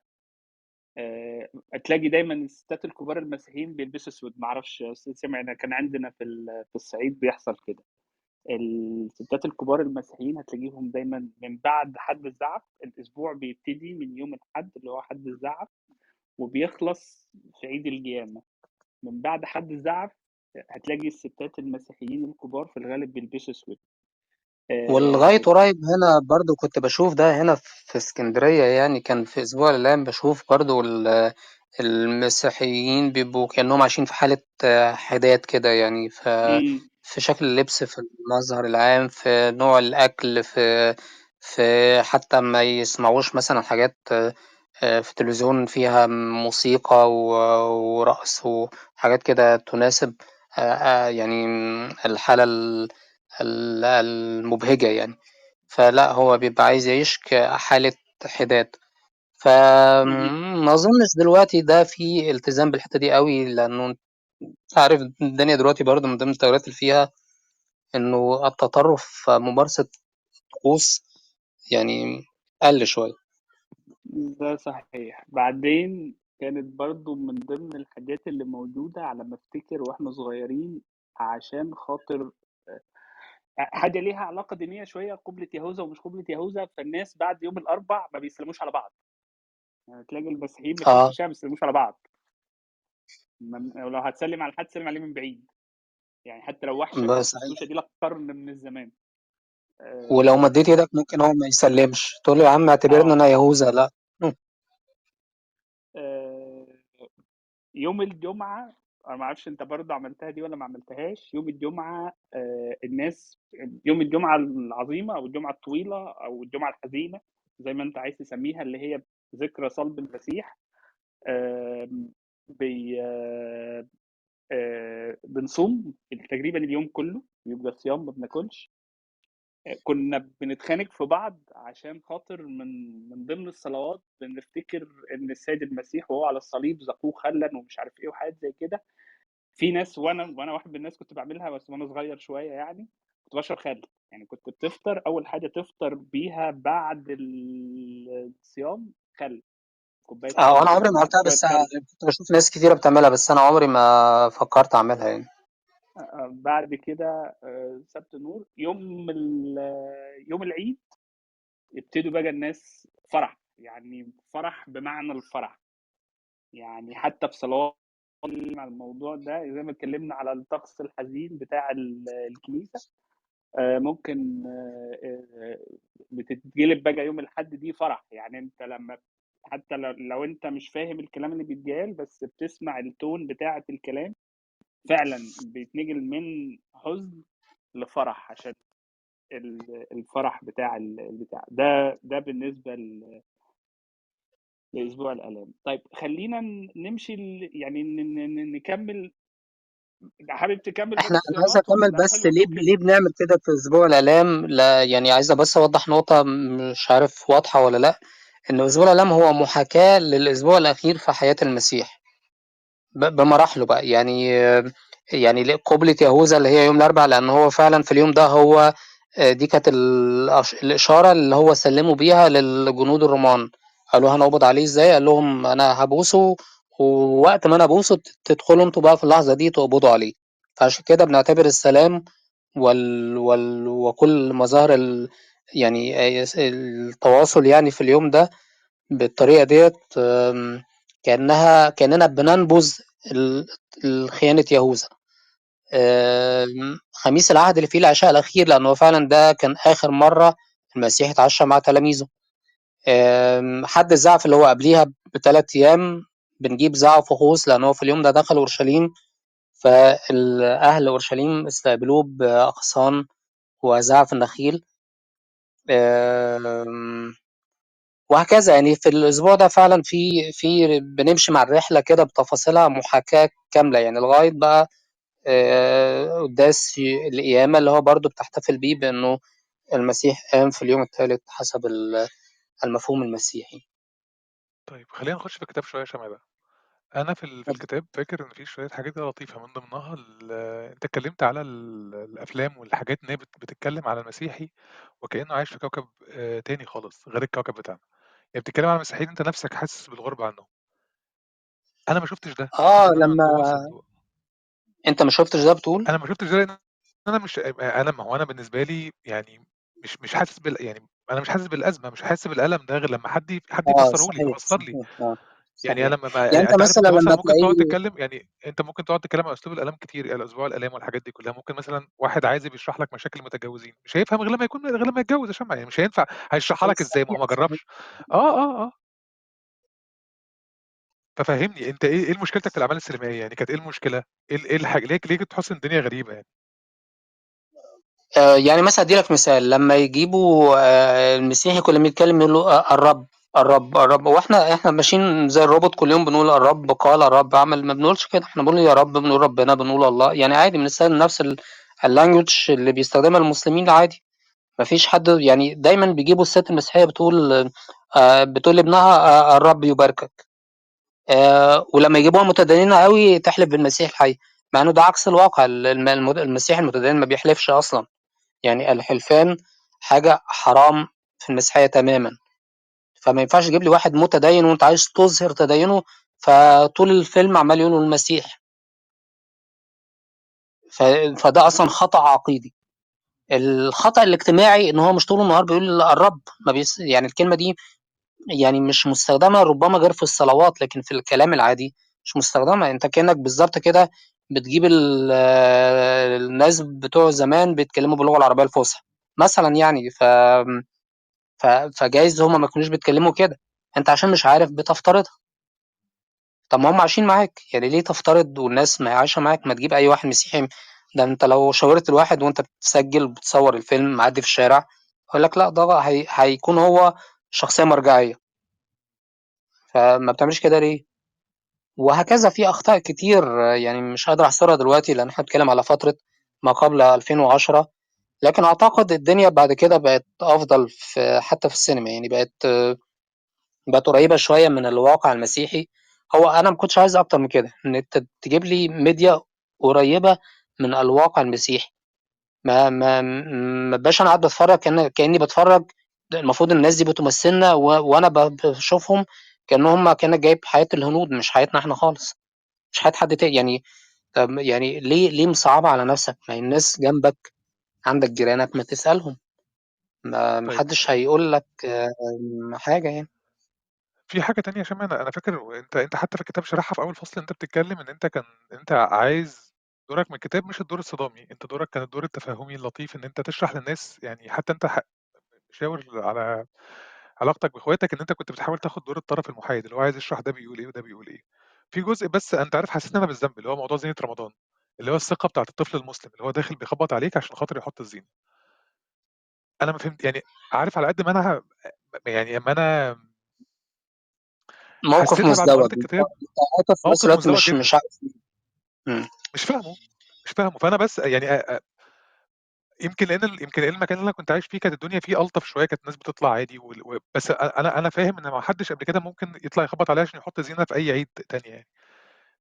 آه، هتلاقي دايما الستات الكبار المسيحيين بيلبسوا أسود. معرفش يا أنا كان عندنا في في الصعيد بيحصل كده. الستات الكبار المسيحيين هتلاقيهم دايما من بعد حد الزعف الأسبوع بيبتدي من يوم الأحد اللي هو حد الزعف وبيخلص في عيد القيامة. من بعد حد الزعف هتلاقي الستات المسيحيين الكبار في الغالب بيلبسوا أسود. ولغاية آه، قريب هنا برضو كنت بشوف ده هنا في اسكندرية يعني كان في أسبوع الآلام بشوف برضو ال- المسيحيين بيبقوا كأنهم عايشين في حالة آه، حداد كده يعني في أمم، في شكل اللبس في المظهر العام في نوع الأكل في في حتى ما يسمعوش مثلا حاجات آه، آه، في التلفزيون فيها موسيقى و- ورقص وحاجات كده تناسب آه، آه، يعني الحالة ال- ال- المبهجة يعني. فلا هو بيبقى عايز يعيش كحالة حداد. أمم، فما أظنش دلوقتي ده في التزام بالحتة دي قوي لأنه أنت عارف الدنيا دلوقتي برضه من ضمن التغيرات اللي فيها إنه التطرف ممارسة طقوس يعني قل شوية. ده صحيح. بعدين كانت برضو من ضمن الحاجات اللي موجودة على ما أفتكر وإحنا صغيرين عشان خاطر حاجة ليها علاقة دينية شوية قبلة يهوذا ومش قبلة يهوذا فالناس بعد يوم الأربع ما بيسلموش على بعض. يعني تلاقي المسيحيين الشارع ما بيسلموش على بعض. من- لو هتسلم على حد سلم عليه من بعيد. يعني حتى لو بس والشوشه دي لك قرن من الزمان. ولو آه مديت إيدك ممكن هو ما يسلمش. تقول له يا عم اعتبرني آه. أنا يهوذا لا. آه، يوم الجمعة أنا ما أعرفش أنت برضه عملتها دي ولا ما عملتهاش. يوم الجمعة آه، الناس يوم الجمعة العظيمة أو الجمعة الطويلة أو الجمعة الحزينة زي ما أنت عايز تسميها اللي هي ذكرى صلب المسيح بي آه، آه، بنصوم تقريبا اليوم كله بيبقى صيام ما بناكلش. كنا بنتخانق في بعض عشان خاطر من من ضمن الصلوات بنفتكر إن السيد المسيح وهو على الصليب زقوه خلا ومش عارف إيه وحاجات زي كده. في ناس وأنا وأنا واحد من الناس كنت بعملها بس وأنا صغير شوية يعني كنت بشرب خل. يعني كنت بتفطر أول حاجة تفطر بيها بعد الصيام خل. كوباية آه أنا عمري ما عملتها بس كنت بشوف ناس كتيرة بتعملها بس أنا عمري ما فكرت أعملها يعني. بعد كده آه، سبت نور يوم يوم العيد يبتدوا بقى الناس فرح يعني فرح بمعنى الفرح. يعني حتى في صلوات على الموضوع ده زي ما اتكلمنا على الطقس الحزين بتاع ال- الكنيسة آه، ممكن آه، بتتجلب بقى يوم الحد دي فرح. يعني انت لما حتى لو, انت مش فاهم الكلام اللي بيتقال بس بتسمع التون بتاعة الكلام فعلا بيتنقل من حزن لفرح عشان ال- الفرح بتاع ال- البتاع ده ده بالنسبة ل- لأسبوع الآلام طيب خلينا نمشي ال- يعني نكمل. حابب تكمل إحنا أنا عايز أكمل بس ليه ليه بنعمل كده في أسبوع الاعلام لا يعني عايز بس أوضح نقطة مش عارف واضحة ولا لأ إن أسبوع الاعلام هو محاكاة للأسبوع الأخير في حياة المسيح. بمراحله بقى. يعني يعني قبلة يهوذا اللي هي يوم الأربعاء لأن هو فعلا في اليوم ده هو آه، دي كانت الإشارة اللي هو سلموا بيها للجنود الرومان. قالوا هنقبض عليه إزاي؟ قال لهم أنا هبوسه ووقت ما أنا أبوسه تدخلوا أنتوا بقى في اللحظة دي تقبضوا عليه. فعشان كده بنعتبر السلام وال... وال... وكل مظاهر ال... يعني آه، التواصل يعني في اليوم ده بالطريقة آمم، كأنها كأننا بننبُذ خيانة يهوذا. خميس العهد اللي فيه العشاء الأخير، لأن هو فعلًا ده كان آخر مرّة المسيح اتعشّى مع تلاميذه. حد الزعف اللي هو قبليها ب3 أيام بنجيب زعف وخوص، لأن هو في اليوم ده دخل أورشليم، فال أهل أورشليم استقبلوه بأغصان وزعف النخيل. وهكذا يعني في الأسبوع ده فعلًا في في بنمشي مع الرحلة كده بتفاصيلها محاكاة كاملة يعني لغاية بقى آآ قداس القيامة اللي هو برضه بتحتفل بيه بإنه المسيح قام في اليوم التالت حسب ال المفهوم المسيحي. طيب خلّينا نخش في الكتاب شوية شمعة بقى. أنا في ال في اتفضل. الكتاب فاكر إن في شوية حاجات كده لطيفة من ضمنها ال أنت اتكلمت على ال الأفلام والحاجات إن هي بت بتتكلم على المسيحي وكأنه عايش في كوكب آآ تاني خالص غير الكوكب بتاعنا. يعني بتتكلم على المسيحيين أنت نَفْسك حاسس بالغُربة عنهم. أنا ما شُفتش ده، آه، أنا لمّا. أنت ما شُفتش ده بتقول؟ أنا ما شُفتش ده لإن أنا مش أ أنا ما هو أنا بالنسبة لي يعني مش مش حاسس بال يعني أنا مش حاسس بالأزمة، مش حاسس بالألم ده غير لمّا حد ي حد آه، يفسّره لي، صحيح، ففسّر لي. صحيح، آه، يعني صحيح. ما يعني ما أنت أنت عارف مثلًا لمّا ممكن تقعد تلاقيه تتكلم يعني أنت ممكن تقعد تتكلم على أسلوب الآلام كتير، يعني أسبوع الآلام والحاجات دي كلّها، ممكن مثلًا واحد عايزب يشرح لك مشاكل المتجوزين، مش هيفهم غير لمّا يكون غير لمّا يتجوز يا شمعة، يعني مش هينفع هيشرحها لك إزاي؟ ما هو ما. جرّبش. آه، آه، آه. ففهّمني أنت إيه إيه مشكلتك في الأعمال السينمائية؟ يعني كانت إيه المشكلة؟ إيه ال إيه الحاجة ليه ليه كنت حاسس إن الدنيا غريبة يعني؟ آآ يعني مثلًا أدّي لك مثال، لمّا يجيبوا آآ المسيحي كل ما يتكلم يقول له أ الرب، الرب، الرب، هو إحنا إحنا ماشيين زي الروبوت كل يوم بنقول الرب قال، الرب عمل، ما بنقولش كده، إحنا بنقول يا رب، بنقول ربنا، بنقول الله، يعني عادي بنستخدم نفس ال الlanguage اللي بيستخدمها المسلمين عادي، ما فيش حد يعني دايمًا بيجيبوا الست المسيحية بتقول آآ بتقول لابنها آآ الرب يباركك، آآ ولمّا يجيبوها متدينة أوي تحلف بالمسيح الحي، مع إنه ده عكس الواقع، ال الم المد المسيحي المتدين ما بيحلفش أصلًا. يعني الحلفان حاجة حرام في المسيحية تمامًا، فما ينفعش تجيب لي واحد متدين وأنت عايز تظهر تدينه، فطول الفيلم عمال يقول المسيح. فده أصلًا خطأ عقيدي. الخطأ الاجتماعي إن هو مش طول النهار بيقول الرب، ما بيس يعني الكلمة دي يعني مش مستخدمة ربما غير في الصلوات، لكن في الكلام العادي مش مستخدمة، أنت كأنك بالضبط كده بتجيب ال الناس بتوع زمان بيتكلموا باللغة العربية الفصحى مثلًا يعني، ف فجايز هُم ما يكونوش بيتكلموا كده، أنت عشان مش عارف بتفترضها. طب ما هُم عايشين معاك، يعني ليه تفترض والناس ما هي عايشة معاك، ما تجيب أي واحد مسيحي ده أنت لو شاورت الواحد وأنت بتسجل وبتصور الفيلم معدّي في الشارع، هيقول لك لأ ده هي هيكون هو شخصية مرجعية. فما بتعملش كده ليه؟ وهكذا في أخطاء كتير يعني مش قادر أحصرها دلوقتي لأن إحنا بنتكلم على فترة ما قبل 2010 لكن أعتقد الدنيا بعد كده بقت أفضل في حتى في السينما. يعني بقت بقت قريبة شوية من الواقع المسيحي. هو أنا ما كنتش عايز أكتر من كده إن أنت تجيب لي ميديا قريبة من الواقع المسيحي. ما ما ما ابقاش أنا قاعد باتفرج كأن كأني باتفرج المفروض الناس دي بتمثلنا و... وأنا. بشوفهم كأنهم كأنك جايب حياة الهنود مش حياتنا إحنا خالص. مش حياة حد تاني. يعني طب يعني ليه ليه مصعبة على نفسك؟ ما الناس جنبك عندك جيرانك ما تسألهم. ما ما طيب. حدش هيقول لك حاجة يعني. في حاجة تانية عشان أنا أنا فاكر أنت أنت حتى في الكتاب شرحها في أول فصل أنت بتتكلم إن أنت كان أنت عايز دورك من الكتاب مش الدور الصدامي. أنت دورك كان الدور التفاهمي اللطيف إن أنت تشرح للناس يعني حتى أنت ح... شاور على علاقتك بإخواتك إن أنت كنت بتحاول تاخد دور الطرف المحايد اللي هو عايز يشرح ده بيقول إيه وده بيقول إيه. في جزء بس أنت عارف حسيت أنا بالذنب اللي هو موضوع زينة رمضان. اللي هو الثقة بتاعة الطفل المسلم اللي هو داخل بيخبط عليك عشان خاطر يحط الزينة. أنا ما فهمت يعني عارف على قد ما أنا يعني ما أنا موقف حسيتها بعد ما مزدوج. قريت الكتاب انت في نفس موقف الوقت مزدوج مش جدا. مش عارف. مش فاهمه مش فاهمه. فأنا بس يعني أ... أ... يمكن لأن ال... يمكن لأن المكان اللي أنا كنت عايش فيه كانت الدنيا فيه ألطف شوية كانت الناس بتطلع عادي و... و... بس أنا أنا فاهم إن ما حدش قبل كده ممكن يطلع يخبط عليها عشان يحط زينة في أي عيد تانية يعني.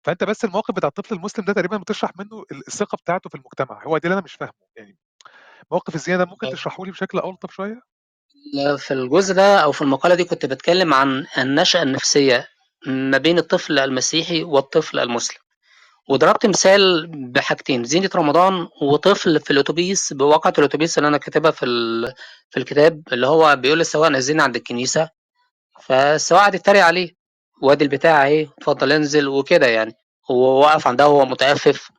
فأنت بس الموقف بتاع الطفل المسلم ده تقريبا بتشرح منه الثقة بتاعته في المجتمع. هو ده اللي أنا مش فاهمه. يعني موقف الزينه ده ممكن تشرحه لي بشكل الطف شوية؟ في الجزء ده أو في المقالة دي كنت بتكلم عن النشأة النفسية ما بين الطفل المسيحي والطفل المسلم. وضربت مثال بحاجتين. زينة رمضان وطفل في الأتوبيس بواقعة الأتوبيس اللي أنا كاتبها في في الكتاب اللي هو بيقول للسواق نزلنا عند الكنيسة فالسواق قعد يتريق عليه. وادي البتاع اهي اتفضل انزل وكده يعني. هو واقف عندها وهو متأفف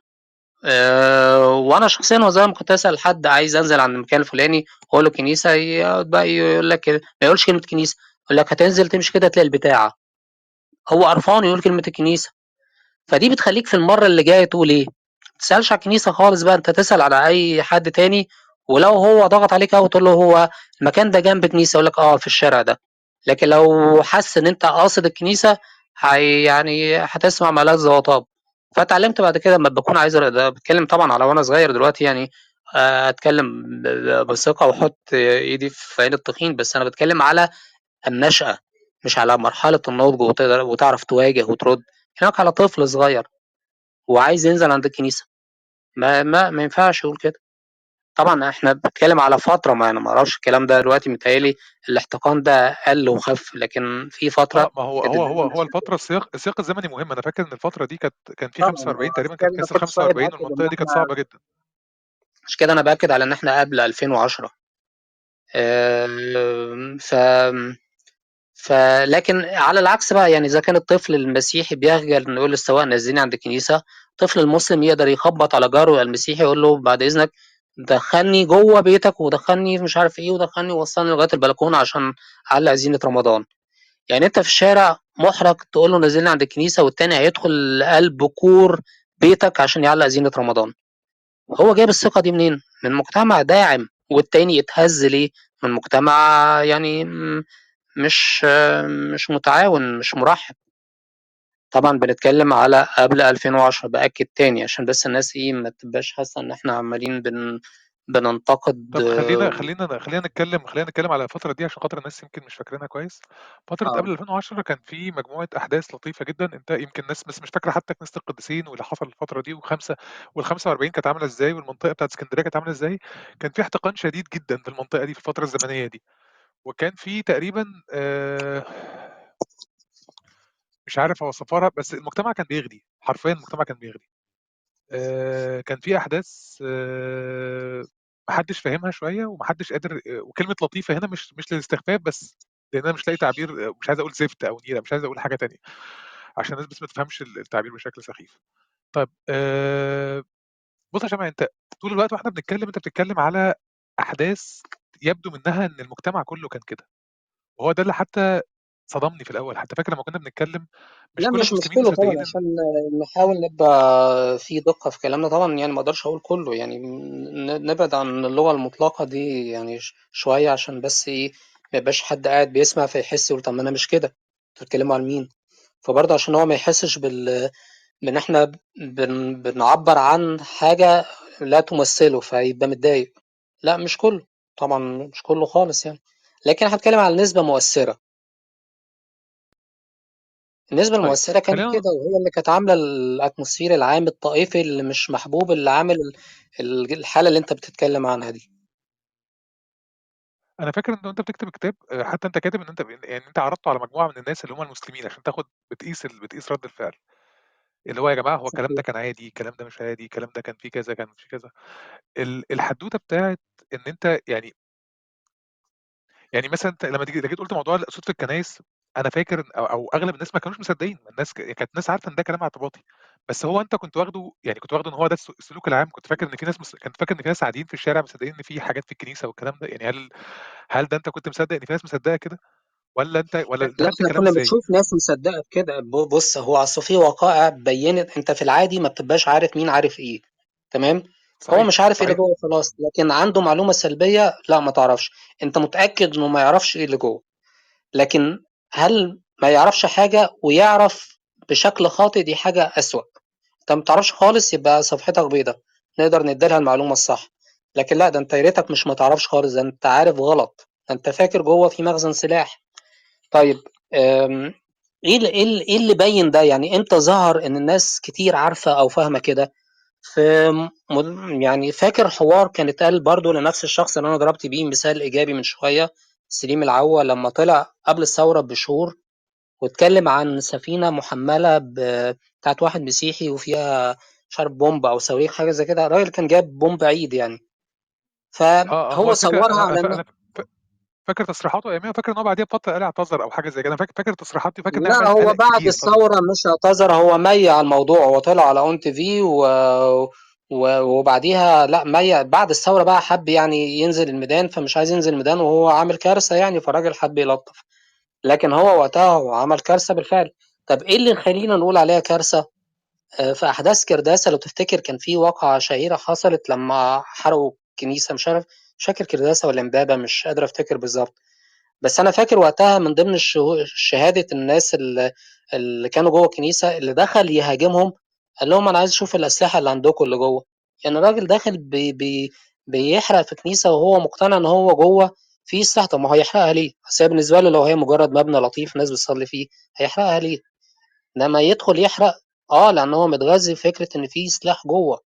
أه وأنا شخصيا وزي ما كنت أسأل حد عايز أنزل عند المكان الفلاني أقول له كنيسة يقعد بقى يقول لك ما يقولش كلمة كنيسة يقول لك هتنزل تمشي كده تلاقي البتاعة. هو قرفان يقول كلمة الكنيسة. فدي بتخليك في المرة اللي جاية تقول إيه؟ ما تسألش على الكنيسة خالص بقى أنت تسأل على أي حد تاني ولو هو ضغط عليك قوي تقول له هو المكان ده جنب كنيسه يقول لك آه في الشارع ده. لكن لو حس إن أنت قاصد الكنيسة هي يعني هتسمع ملذ وطاب فاتعلمت بعد كده لما بكون عايز ده بتكلم طبعا على وأنا صغير دلوقتي يعني أتكلم بثقة واحط إيدي في عين التخين بس أنا بتكلم على النشأة مش على مرحلة النضج وتقدر وتعرف تواجه وترد. هناك على طفل صغير وعايز ينزل عند الكنيسة. ما ما ما ينفعش يقول كده. طبعا إحنا بنتكلم على فترة ما أنا ما أعرفش الكلام ده دلوقتي متهيألي الاحتقان ده قل وخف لكن في فترة آه ما هو هو هو هو الفترة السياق السياق الزمني مهم. أنا فاكر إن الفترة دي كانت كان في 45 تقريبا كانت كسر 45 والمنطقة دي كانت صعبة جدا. مش كده أنا باكد على إن إحنا قبل 2010 ف فلكن على العكس بقى يعني إذا كان الطفل المسيحي بيخجل نقول للسواق نزلني عند الكنيسة الطفل المسلم يقدر يخبط على جاره المسيحي يقول له بعد إذنك دخلني جوه بيتك ودخلني مش عارف إيه ودخلني ووصلني لغاية البلكونة عشان أعلق زينة رمضان. يعني أنت في الشارع محرج تقول له نزلني عند الكنيسة والتاني هيدخل قلب كور بيتك عشان يعلق زينة رمضان. هو جايب الثقة دي منين؟ من مجتمع داعم والتاني يتهز ليه؟ من مجتمع يعني مش مش متعاون مش مرحب. طبعا بنتكلم على قبل 2010 بأكد تاني عشان بس الناس إيه ما تبقاش حاسة إن إحنا عمالين بن بننتقد طب خلينا خلينا خلينا نتكلم خلينا نتكلم على الفترة دي عشان خاطر الناس يمكن مش فاكرينها كويس. فترة آه. قبل 2010 كان في مجموعة أحداث لطيفة جدا. أنت يمكن الناس بس مش فاكرة حتى كنيسة القديسين واللي حصل الفترة دي وخمسة وال 45 كانت عاملة إزاي والمنطقة بتاعت اسكندرية كانت عاملة إزاي. كان في احتقان شديد جدا في المنطقة دي في الفترة الزمنية دي. وكان في تقريبا آه مش عارف اوصفها بس المجتمع كان بيغلي حرفيا المجتمع كان بيغلي آه كان في أحداث آه محدش فاهمها شوية ومحدش قادر وكلمة لطيفة هنا مش مش للاستخفاف بس لأن أنا مش لاقي تعبير مش عايز أقول زفت أو نيلة مش عايز أقول حاجة تانية عشان الناس بس ما تفهمش التعبير بشكل سخيف. طيب آه بص يا شمع أنت طول الوقت وإحنا بنتكلم أنت بتتكلم على أحداث يبدو منها إن المجتمع كله كان كده. وهو ده اللي حتى صدمني في الأول. حتى فاكر لما كنا بنتكلم مش لا كل مش مش كله طبعا مصدقين عشان نحاول نبقى في دقة في كلامنا. طبعا يعني ما أقدرش أقول كله يعني ن- نبعد عن اللغة المطلقة دي يعني ش- شوية عشان بس إيه ما يبقاش حد قاعد بيسمع فيحس يقول طب ما أنا مش كده. بتتكلموا عن مين؟ فبرضه عشان هو ما يحسش بال بإن إحنا بن... بنعبر عن حاجة لا تمثله فيبقى متضايق. لا مش كله. طبعا مش كله خالص يعني. لكن هتكلم على نسبة مؤثرة. النسبة طيب المؤثرة كانت خلينا كده وهي اللي كانت عاملة الأتموسفير العام الطائفي اللي مش محبوب اللي عامل ال- الحالة اللي أنت بتتكلم عنها دي. أنا فاكر إن انت بتكتب كتاب حتى أنت كاتب إن أنت يعني أنت عرضته على مجموعة من الناس اللي هم المسلمين عشان تاخد بتقيس ال... بتقيس رد الفعل. اللي هو يا جماعة هو الكلام ده كان عادي الكلام ده مش عادي الكلام ده كان فيه كذا كان فيه كذا. ال- الحدوتة بتاعت إن أنت يعني يعني مثلا أنت لما تيجي جيت قلت موضوع الصوت في الكنايس أنا فاكر إن- أو, أو أغلب الناس ما كانوش مصدقين الناس ك- كانت ناس عارفة إن ده كلام اعتباطي بس هو أنت كنت واخده يعني كنت واخده إن هو ده الس- السلوك العام كنت فاكر إن في ناس مس... كنت فاكر إن في ناس قاعدين في الشارع مصدقين إن في حاجات في الكنيسة والكلام ده؟ يعني هل هل ده أنت كنت مصدق إن في ناس مصدقة كده؟ ولا أنت ولا لا خدت كلامه كنا؟ بنشوف ناس مصدقة بكده. ب- بص هو أصل في وقائع بينت أنت في العادي ما بتبقاش عارف مين عارف إيه تمام؟ هو صحيح مش عارف إيه اللي صحيح. جوه خلاص لكن عنده معلومة سلبية لا ما تعرفش. أنت متأكد إنه ما يعرفش إيه اللي جوه. لكن هل ما يعرفش حاجة ويعرف بشكل خاطئ دي حاجة أسوأ. أنت ما تعرفش خالص يبقى صفحتك بيضة. نقدر نديلها المعلومة الصح. لكن لا ده أنت يا ريتك مش ما تعرفش خالص ده أنت عارف غلط. ده أنت فاكر جوه في مخزن سلاح. طيب آم، إيه اللي إيه اللي إيه بين ده؟ يعني إمتى ظهر إن الناس كتير عارفة أو فاهمة كده؟ في يعني فاكر حوار كان اتقال برضه لنفس الشخص اللي أنا ضربت بيه مثال إيجابي من شوية؟ سليم العوة لما طلع قبل الثورة بشهور واتكلم عن سفينة محملة ب- بتاعت واحد مسيحي وفيها مش عارف بومب أو صواريخ حاجة زي كده. الراجل كان جايب بومب عيد يعني. آه هو فهو الفكرة صورها أنا أنا على إن أنا فا- فاكر تصريحاته اياميها وفاكر إن هو بعديها بفتره قال اعتذر أو حاجة زي كده؟ أنا فاكر فاكر التصريحات دي فاكر انها لا عملت هو قلق بعد كبير الثورة مش اعتذر هو مي على الموضوع. هو طلع على اون تي في و... وبعديها لا مي بعد الثورة بقى حب يعني ينزل الميدان فمش عايز ينزل الميدان وهو عامل كارثة يعني فالراجل حب يلطف. لكن هو وقتها هو عمل كارثة بالفعل. طب إيه اللي يخلينا نقول عليها كارثة؟ آه، في أحداث كرداسة لو تفتكر كان في واقعة شهيرة حصلت لما حرقوا كنيسة مش عارف مش فاكر كرداسة ولا إمبابة مش قادر أفتكر بالظبط. بس أنا فاكر وقتها من ضمن شهادة الناس اللي, اللي كانوا جوه الكنيسة اللي دخل يهاجمهم قال لهم أنا عايز أشوف الأسلحة اللي عندكم اللي جوه. يعني الراجل داخل بي بي بيحرق في كنيسة وهو مقتنع إن هو جوه في سلاح. طب ما هو هيحرقها ليه؟ أصل هي بالنسبة له لو هي مجرد مبنى لطيف ناس بتصلي فيه هيحرقها ليه؟ لما يدخل يحرق آه لأن هو متغذي بفكره إن في سلاح جوه.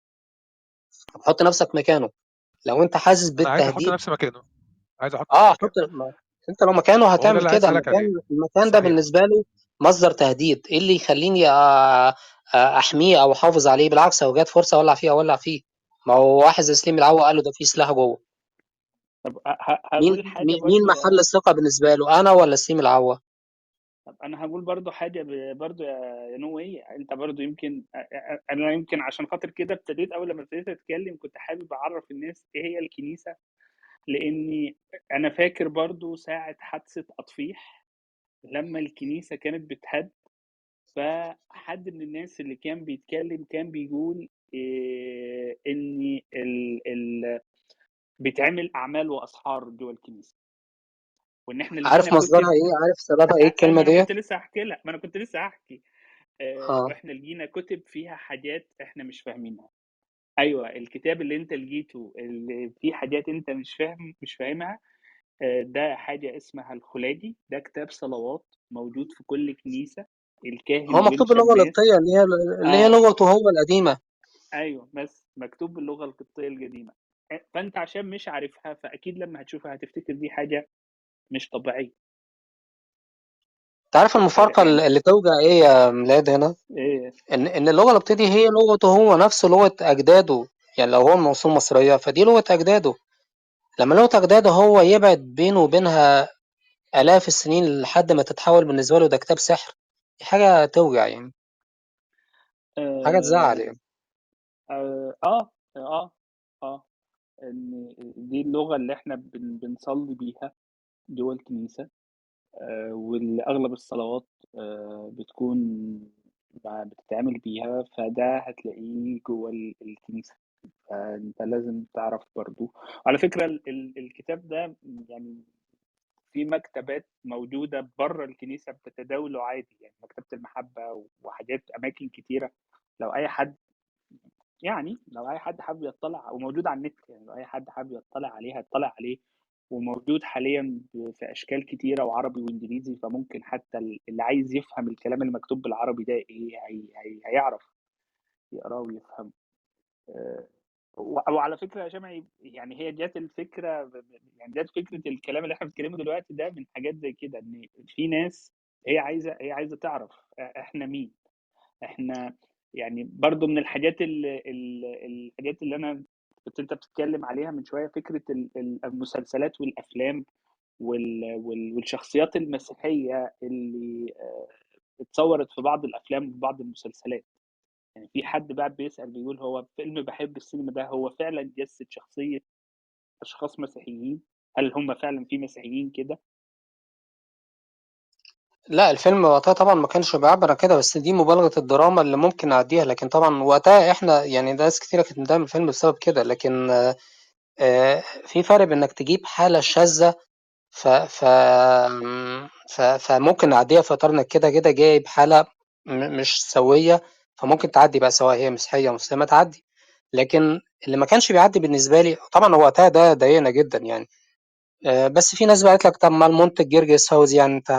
حط نفسك مكانه. لو أنت حاسس أنا عايز أحط بالتهديد نفسي مكانه. عايز أحط آه حط. أنت لو مكانه هتعمل كده. المكان المكان ده بالنسبة له مصدر تهديد. إيه اللي يخليني أحميه أو أحافظ عليه بالعكس لو جت فرصة أولع فيه أولع فيه. ما هو واحد زي سليم العوا قال له ده في سلاح جوه. طب ه- ه- مين هقول حاجة مين مين برضو محل الثقة بالنسبة له أنا ولا سليم العوا طب أنا هقول برضو حاجة ب- برضو يا يا نوية أنت برضو يمكن أ- أ- أنا يمكن عشان خاطر كده ابتديت أول لما ابتديت أتكلم كنت حابب أعرف الناس إيه هي الكنيسة لأني أنا فاكر برضو ساعة حادثة أطفيح لما الكنيسة كانت بتهد فحد من الناس اللي كان بيتكلم كان بيقول إيه إن ال ال بيتعمل أعمال وأسحار جوه الكنيسة. وإن إحنا عارف مصدرها إيه؟ عارف سببها إيه الكلمة ديت؟ كنت لسه هحكي لك ما أنا كنت لسه هحكي. آه، آه. وإحنا لقينا كتب فيها حاجات إحنا مش فاهمينها. أيوه الكتاب اللي أنت لقيته اللي فيه حاجات أنت مش فاهم مش فاهمها آه، ده حاجة اسمها الخلاجي. ده كتاب صلوات موجود في كل كنيسة. الكاهن هو مكتوب باللغة القبطيه اللي هي اللي هي آه. لغته هو القديمة. أيوه بس مكتوب باللغة القبطية القديمة. فأنت عشان مش عارفها فأكيد لما هتشوفها هتفتكر دي حاجة مش طبيعية. تعرف حاجة المفارقة يعني اللي توجع إيه يا ميلاد هنا؟ إيه. إن إن اللغة القبطية هي لغته هو نفسه لغة أجداده. يعني لو هو من اصول مصرية فدي لغة أجداده. لما لغة أجداده هو يبعد بينه وبينها آلاف السنين لحد ما تتحول بالنسبة له ده كتاب سحر. دي حاجة توجع يعني. حاجة تزعل يعني آه آه آه, آه. إن دي اللغة اللي إحنا بن بنصلي بيها جوه الكنيسة آه واللي اغلب الصلوات آه بتكون بتتعمل بيها فده هتلاقيه جوه ال- الكنيسة. فأنت لازم تعرف برضو. وعلى فكرة ال ال الكتاب ده يعني في مكتبات موجودة برّه الكنيسة بتتداوله عادي، يعني مكتبة المحبة وحاجات أماكن كتيرة لو أي حد يعني لو أي حد حابب يطّلع وموجود على النت، يعني لو أي حد حابب يطّلع عليه هيطّلع عليه، وموجود حاليًا في أشكال كتيرة وعربي وإنجليزي، فممكن حتى ال اللي عايز يفهم الكلام المكتوب بالعربي ده إيه هي هي هيعرف يقراه ويفهمه. وعلى فكرة يا شمعي يعني هي ب ب يعني جات فكرة الكلام اللي إحنا بنتكلمه دلوقتي ده من حاجات زي كده، إن في ناس هي عايزة هي عايزة تعرف أ إحنا مين، إحنا يعني برضه من الحاجات ال ال الحاجات اللي أنا كنت أنت بتتكلم عليها من ال ال المسلسلات والأفلام وال وال والشخصيات المسيحية اللي آآ اتصوّرت في بعض الأفلام وفي بعض المسلسلات. يعني في حد بقى بيسأل بيقول هو فيلم باحب السينما ده هو فعلًا جسّد شخصية أشخاص مسيحيين؟ هل هم فعلًا في مسيحيين كده؟ لأ، الفيلم وقتها طبعًا ما كانش بيعبّر كده، بس دي مبالغة الدراما اللي ممكن نعدّيها، لكن طبعًا وقتها إحنا يعني ناس كتيرة كانت متضايقة من الفيلم بسبب كده، لكن آآ في فرق بين إنك تجيب حالة شاذة ف ف ف فممكن نعدّيها في إطار إنك كده، كده جايب حالة مش سويّة، فممكن تعدّي بقى سواء هي مسيحية أو مسلمة تعدّي، لكن اللي ما كانش بيعدّي بالنسبة لي طبعًا هو وقتها ده ضايقنا جدًا يعني، آآ بس في ناس بقى قالت لك طب ما المُنتج جرجس فوزي يعني أنت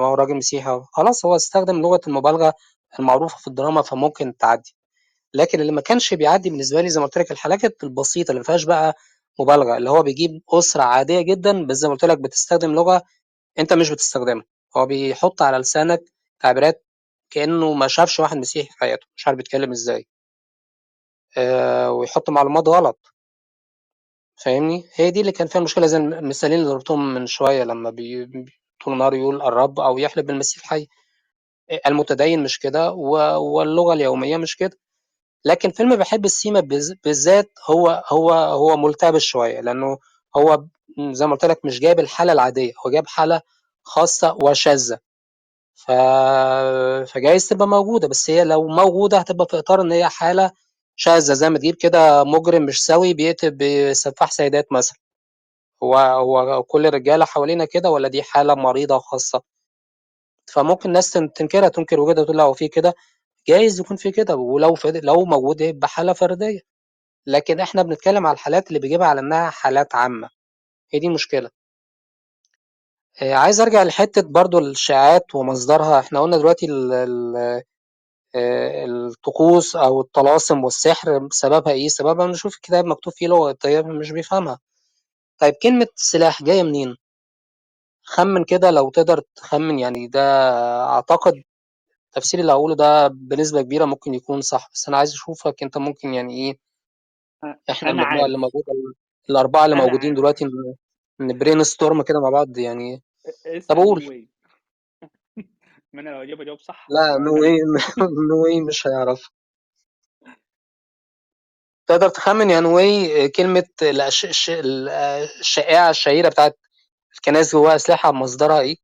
ما هو راجل مسيحي خلاص هو استخدم لغة المبالغة المعروفة في الدراما فممكن تعدّي، لكن اللي ما كانش بيعدّي بالنسبة لي زي ما قُلت لك الحاجات البسيطة اللي ما فيهاش بقى مبالغة، اللي هو بيجيب أسرة عادية جدًا بس زي ما قُلت لك بتستخدم لغة أنت مش بتستخدمها، هو بيحُط على لسانك تعبيرات كإنه ما شافش واحد مسيحي في حياته، مش عارف بيتكلم إزاي. آآ ويحُط معلومات غلط. فاهمني؟ هي دي اللي كان فيها المشكلة زي الم المثالين اللي ضربتهم من شوية لمّا بي طول النهار يقول الرب أو يحلف بالمسيح الحي، آآ المتدين مش كده و واللغة اليومية مش كده، لكن فيلم باحب السيما بالذ بالذات هو هو هو ملتبس شوية، لأنه هو زي ما قُلت لك مش جايب الحالة العادية، هو جايب حالة خاصة وشاذة. ف فجايز تبقى موجودة، بس هي لو موجودة هتبقى في إطار إن هي حالة شاذة، زي ما تجيب كده مجرم مش سوي بيقتل بسفاح سيدات مثلًا، هو هو كل الرجالة حوالينا كده والّا دي حالة مريضة خاصة؟ فممكن ناس تن تنكرها، تنكر وجودها تقول لأ هو في كده، جايز يكون في كده، ولو فضل لو موجود يبقى حالة فردية، لكن إحنا بنتكلم على الحالات اللي بيجيبها على إنها حالات عامة، هي دي المشكلة. آآ عايز أرجع لحتة برضه الشائعات ومصدرها، إحنا قُلنا دلوقتي ال ال آآ الطقوس أو الطلاسم والسحر سببها إيه؟ سببها نشوف الكتاب مكتوب فيه لغة الطيب مش بيفهمها. طيب كلمة سلاح جاية منين؟ خمّن كده لو تقدر تخمّن يعني ده أعتقد التفسير اللي هاقوله ده بنسبة كبيرة ممكن يكون صح، بس أنا عايز أشوفك أنت ممكن يعني إحنا أنا المجموعة اللي عارف. موجودة ال الأربعة اللي موجودين عارف. دلوقتي ن نbrainstorm كده مع بعض يعني طب قُل. no way. ما أنا لو أجاوب أجاوب صح way غبي. no way مش هيعرفها. تقدر تخمّن يا no way كلمة الأش الش ال الشائعة الشهيرة بتاعة الكنايس جواها أسلحة مصدرها إيه؟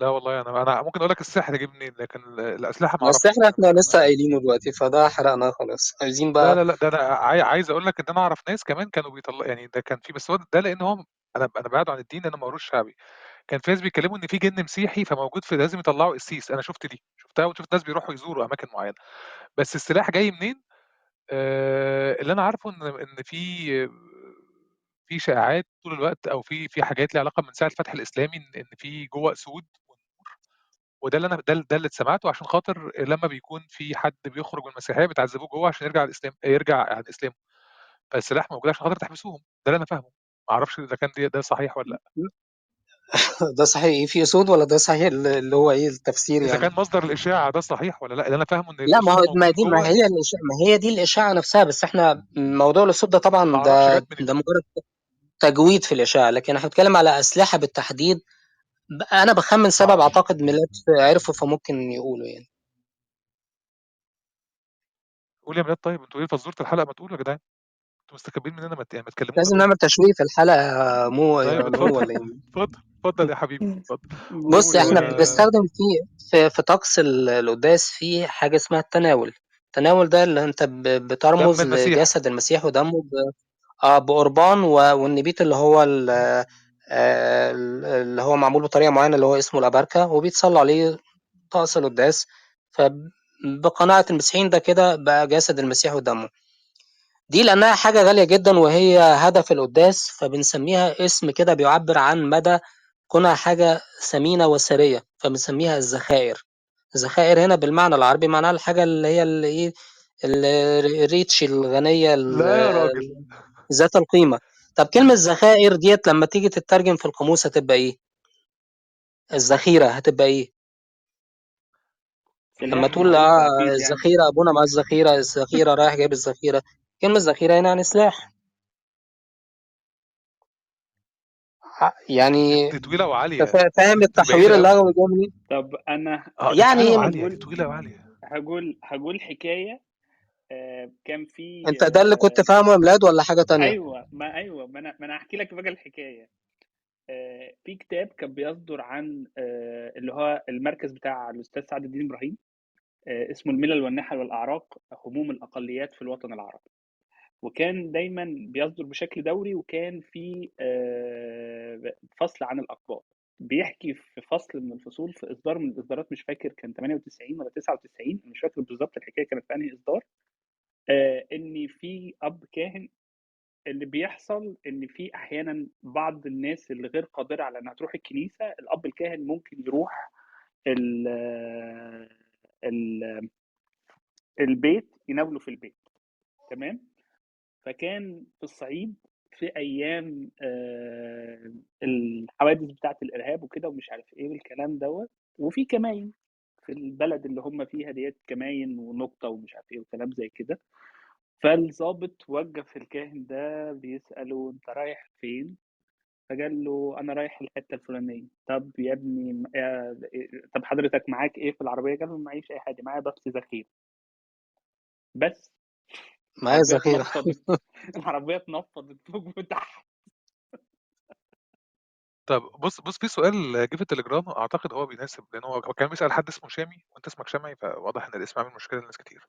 لا والله أنا أنا ممكن أقول لك السحر جه منين، لكن ال الأسلحة ما أعرفش، السحر إحنا لسه ما قايلينه دلوقتي، فده حرقناه خلاص، عايزين لا، بقى لا، لأ، ده أنا عاي عايز أقول لك إن أنا أعرف ناس كمان كانوا بيطل يعني ده كان في بس هو ده لإن هو أنا أنا بعيد عن الدين لإن أنا ما قريتش شعبي، كان في ناس بيتكلموا إن في جِن مسيحي فموجود في لازم يطلّعوا قسيس، أنا شُفت دي، شُفتها وشُفت ناس بيروحوا يزوروا أماكن معيّنة، بس السلاح جاي منين؟ آآ اللي أنا عارفه إن إن في في شائعات طول الوقت أو في في حاجات ليها علاقة من ساعة الفتح الإسلامي إن إن في جوّه أسود وده اللي أنا ده ده اللي سمعته عشان خاطر لمّا بيكون في حد بيخرج من المسيحية بتعذّبوه جوّه عشان يرجع الإسلام يرجع عن إسلامه، فالسلاح موجود عشان خاطر تحبسوهم، ده اللي أنا فاهمه، ما أعرفش إذا كان دي ده صحيح والّا لأ. [laughs] ده صحيح إيه في أسود والّا ده صحيح ال اللي هو إيه التفسير إذا يعني؟ كان مصدر الإشاعة ده صحيح والّا لأ، اللي أنا فاهمه إن لأ ما هو الأسود ما دي ما جوّه هي الإشا ما هي دي الإشاعة نفسها، بس إحنا موضوع الأسود ده ما طبعًا أعرفش ده جات منين. ده مجرد تجويد في الإشاعة، لكن إحنا بنتكلم على أسلحة بالتحديد ب أنا باخمّن ما سبب أعرفش. أعتقد ميلاد عرفوا فممكن يقولوا يعني. قُل يا ميلاد طيب، أنتم إيه فزورة الحلقة ما تقولوا يا جدعان، أنتم مستكبرين مننا ما ت يعني ما لازم. نعمل تشويق في الحلقة مو [laughs] طيب اتفضل، إيه؟ اتفضل، اتفضل يا حبيبي، اتفضل. بُص يا يوسف. بنستخدم في في في طقس ال القداس في حاجة اسمها التناول، التناول ده اللي ب دم بترمز المسيح. لجسد المسيح ودمه ب آه بقربان و والنبيت اللي هو ال آه، اللي هو معمول بطريقة معينة اللي هو اسمه الأباركة وبيتصلى عليه طقس القداس فبقناعة المسيحيين ده كده بقى جسد المسيح ودمه دي لأنها حاجة غالية جدا وهي هدف القداس فبنسميها اسم كده بيعبر عن مدى كونها حاجة ثمينة وثرية فبنسميها الذخائر. الذخائر هنا بالمعنى العربي معناها الحاجة اللي هي اللي إيه الريتش الغنية لا يا راجل. ذات القيمة. طب كلمة ذخائر ديت لما تيجي تترجم في القاموس هتبقى إيه؟ الذخيرة هتبقى إيه؟ لما سلاح تقول آه أكيد يعني. الذخيرة أبونا مع الذخيرة الذخيرة رايح جايب الذخيرة. كلمة ذخيرة هنا يعني سلاح يعني انت وعالية. فا- فاهم التحوير بعيدة قوي اللغوي ده منين؟ طب أنا آه دي يعني طويلة وعالية دي هقول هقول هقول حكاية آه، كان في أنت ده اللي كنت آه، فاهمه يا ميلاد ولا حاجة تانية؟ أيوه ما أيوه ما أنا ما أنا هحكي لك بقى الحكاية. آه، في كتاب كان بيصدر عن آه، اللي هو المركز بتاع الأستاذ سعد الدين إبراهيم آه، اسمه الملل والنحل والأعراق هموم الأقليات في الوطن العربي. وكان دايما بيصدر بشكل دوري وكان في آه، فصل عن الأقباط بيحكي في فصل من الفصول في إصدار من الإصدارات مش فاكر كان 98 ولا 99 مش فاكر بالظبط الحكاية كانت في أنهي إصدار آه، إن في أب كاهن اللي بيحصل إن في أحيانا بعض الناس اللي غير قادرة على إنها تروح الكنيسة الأب الكاهن ممكن يروح ال البيت يناوله في البيت. تمام؟ فكان في الصعيد في أيام آه، الحوادث بتاعة الإرهاب وكده ومش عارف إيه والكلام دوت. وفي كماين في البلد اللي هم فيها ديت كماين ونقطة ومش عارف إيه وكلام زي كده. فالضابط وقف الكاهن ده بيسأله أنت رايح فين؟ فقال له أنا رايح الحتة الفلانية. طب يا ابني طب حضرتك معاك إيه في العربية؟ قال له معيش أي حاجة معايا بس ذخيرة. بس معايا العربيه ذخيرة. اتنفضت [laughs] العربيه اتنفضت فوق [laughs] وتحت طب بص بص في سؤال جه في التليجرام أعتقد هو بيناسب لأن هو هو كان بيسأل حد اسمه شامي وأنت اسمك شامي فواضح إن الاسم عامل مشكلة لناس كتير.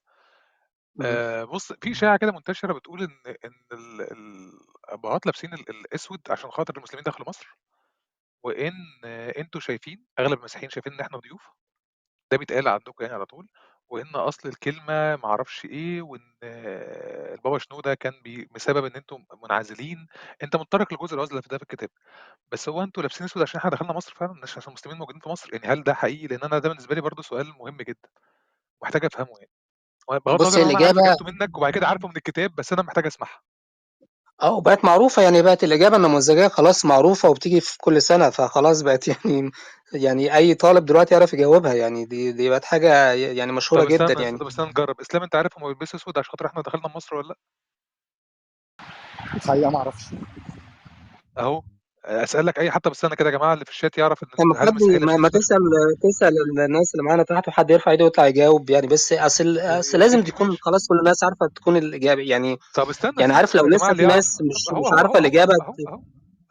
آه بص في إشاعة كده منتشرة بتقول إن إن ال- الأبهات لابسين ال- الأسود عشان خاطر المسلمين دخلوا مصر وإن آه، أنتوا شايفين أغلب المسيحيين شايفين إن إحنا ضيوف. ده بيتقال عندكم يعني على طول. وإن أصل الكلمة معرفش إيه وإن البابا شنودة كان بي- بسبب إن أنتم منعزلين. أنت متطرق لجزء العزلة في ده في الكتاب. بس هو أنتوا لابسين أسود عشان إحنا دخلنا مصر فعلا؟ مش عشان المسلمين موجودين في مصر. يعني هل ده حقيقي؟ لأن أنا ده بالنسبة لي برضو سؤال مهم جدا محتاج أفهمه يعني. بغض بص النظر إن أنا عارف منك وبعد كده عارفه من الكتاب بس أنا محتاج أسمعها. آه بقت معروفة يعني بقت الإجابة النموذجية خلاص معروفة وبتيجي في كل سنة فخلاص بقت [laughs] يعني يعني أي طالب دلوقتي يعرف يجاوبها يعني دي دي بقت حاجة يعني مشهورة طب جدا استنى يعني. طب استنى نجرب. إسلام أنت عارف هم بيلبسوا أسود عشان خاطر إحنا دخلنا مصر ولا لأ؟ الحقيقة ما أعرفش. أهو. أسألك أي حتى بس أنا كده يا جماعة اللي في الشات يعرف إن لما هل حد المسيحيين ما, ما تسأل تسأل الناس اللي معانا تحت وحد يرفع إيده ويطلع يجاوب يعني بس أصل يا لازم سيدي تكون خلاص كل الناس عارفة تكون الإجابة يعني طب استنى يعني استنى عارف لو يا لسه اللي في يعرف ناس مش مش الإجابة أهو أهو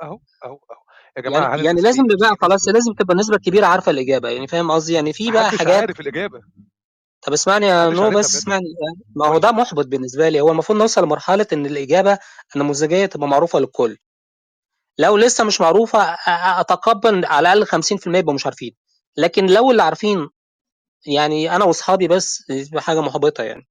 أهو أهو أهو. يا يعني جماعة هل يعني لازم بقى خلاص لازم تبقى نسبة كبيرة عارفة الإجابة يعني فاهم قصدي؟ يعني في بقى محدش حاجات عارف الإجابة. طب اسمعني يا محدش نو عارفها بس بجد اسمعني. ما هو قول ده لي محبط بالنسبة لي هو المفروض نوصل لمرحلة إن الإجابة النموذجية تبقى معروفة للكل. لو لسه مش معروفة أتقبل على الأقل 50% يبقوا مش عارفين. لكن لو اللي عارفين يعني أنا وأصحابي بس حاجة محبطة يعني.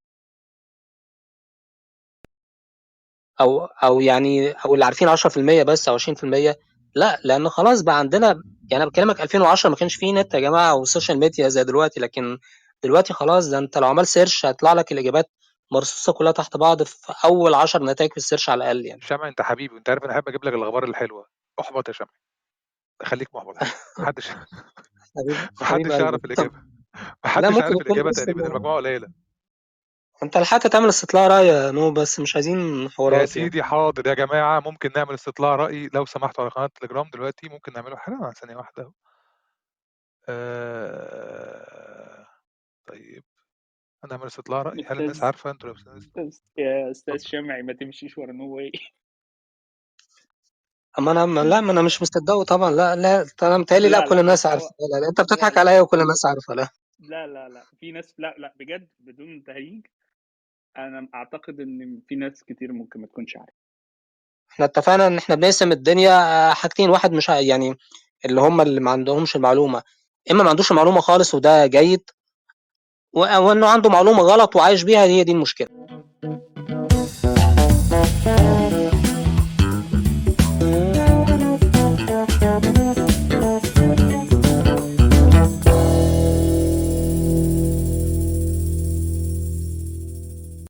أو أو يعني أو اللي عارفين 10% بس أو 20% لأ لأن خلاص بقى عندنا يعني أنا بكلمك 2010 ما كانش فيه نت يا جماعة وال social media زي دلوقتي لكن دلوقتي خلاص ده أنت لو عملت search هيطلع لك الإجابات مرصوصة كلها تحت بعض في أول 10 نتائج في ال search على الأقل يعني. شمع أنت حبيبي وانت عارف أنا أحب أجيب لك الأخبار الحلوة. أحبط يا شمع خليك محبط. [laughs] [laughs] يا محدش محدش يعرف الإجابة. لا محدش يكون الإجابة تقريبا المجموعة قليلة. أنت لحقت تعمل استطلاع رأي يا نو بس مش عايزين يا حوارات يعني. سيدي حاضر يا جماعة ممكن نعمل استطلاع رأي. لو سمحتوا على قناة تليجرام دلوقتي ممكن نعمله حالا. ثانية واحدة أهو. آه... طيب هنعمل استطلاع رأي. هل الناس عارفة أنتوا لابسين؟ يا أستاذ شمعي ما تمشيش ورا نو واي أما أنا ما- لا ما أنا مش مصدقه طبعا. لا لا أنا متهيألي لا لا كل لا الناس عارفة. لا, لا أنت لا بتضحك لا عليا وكل الناس عارفة. لا. لا لا لا. في ناس لا لا بجد بدون تهيج. أنا أعتقد إن في ناس كتير ممكن ما تكونش عارفة. إحنا اتفقنا إن إحنا بنقسم الدنيا حاجتين، واحد مش يعني اللي هم اللي ما عندهمش المعلومة، إما ما عندوش المعلومة خالص وده جيد، و أو إنه عنده معلومة غلط وعايش بيها هي دي المشكلة.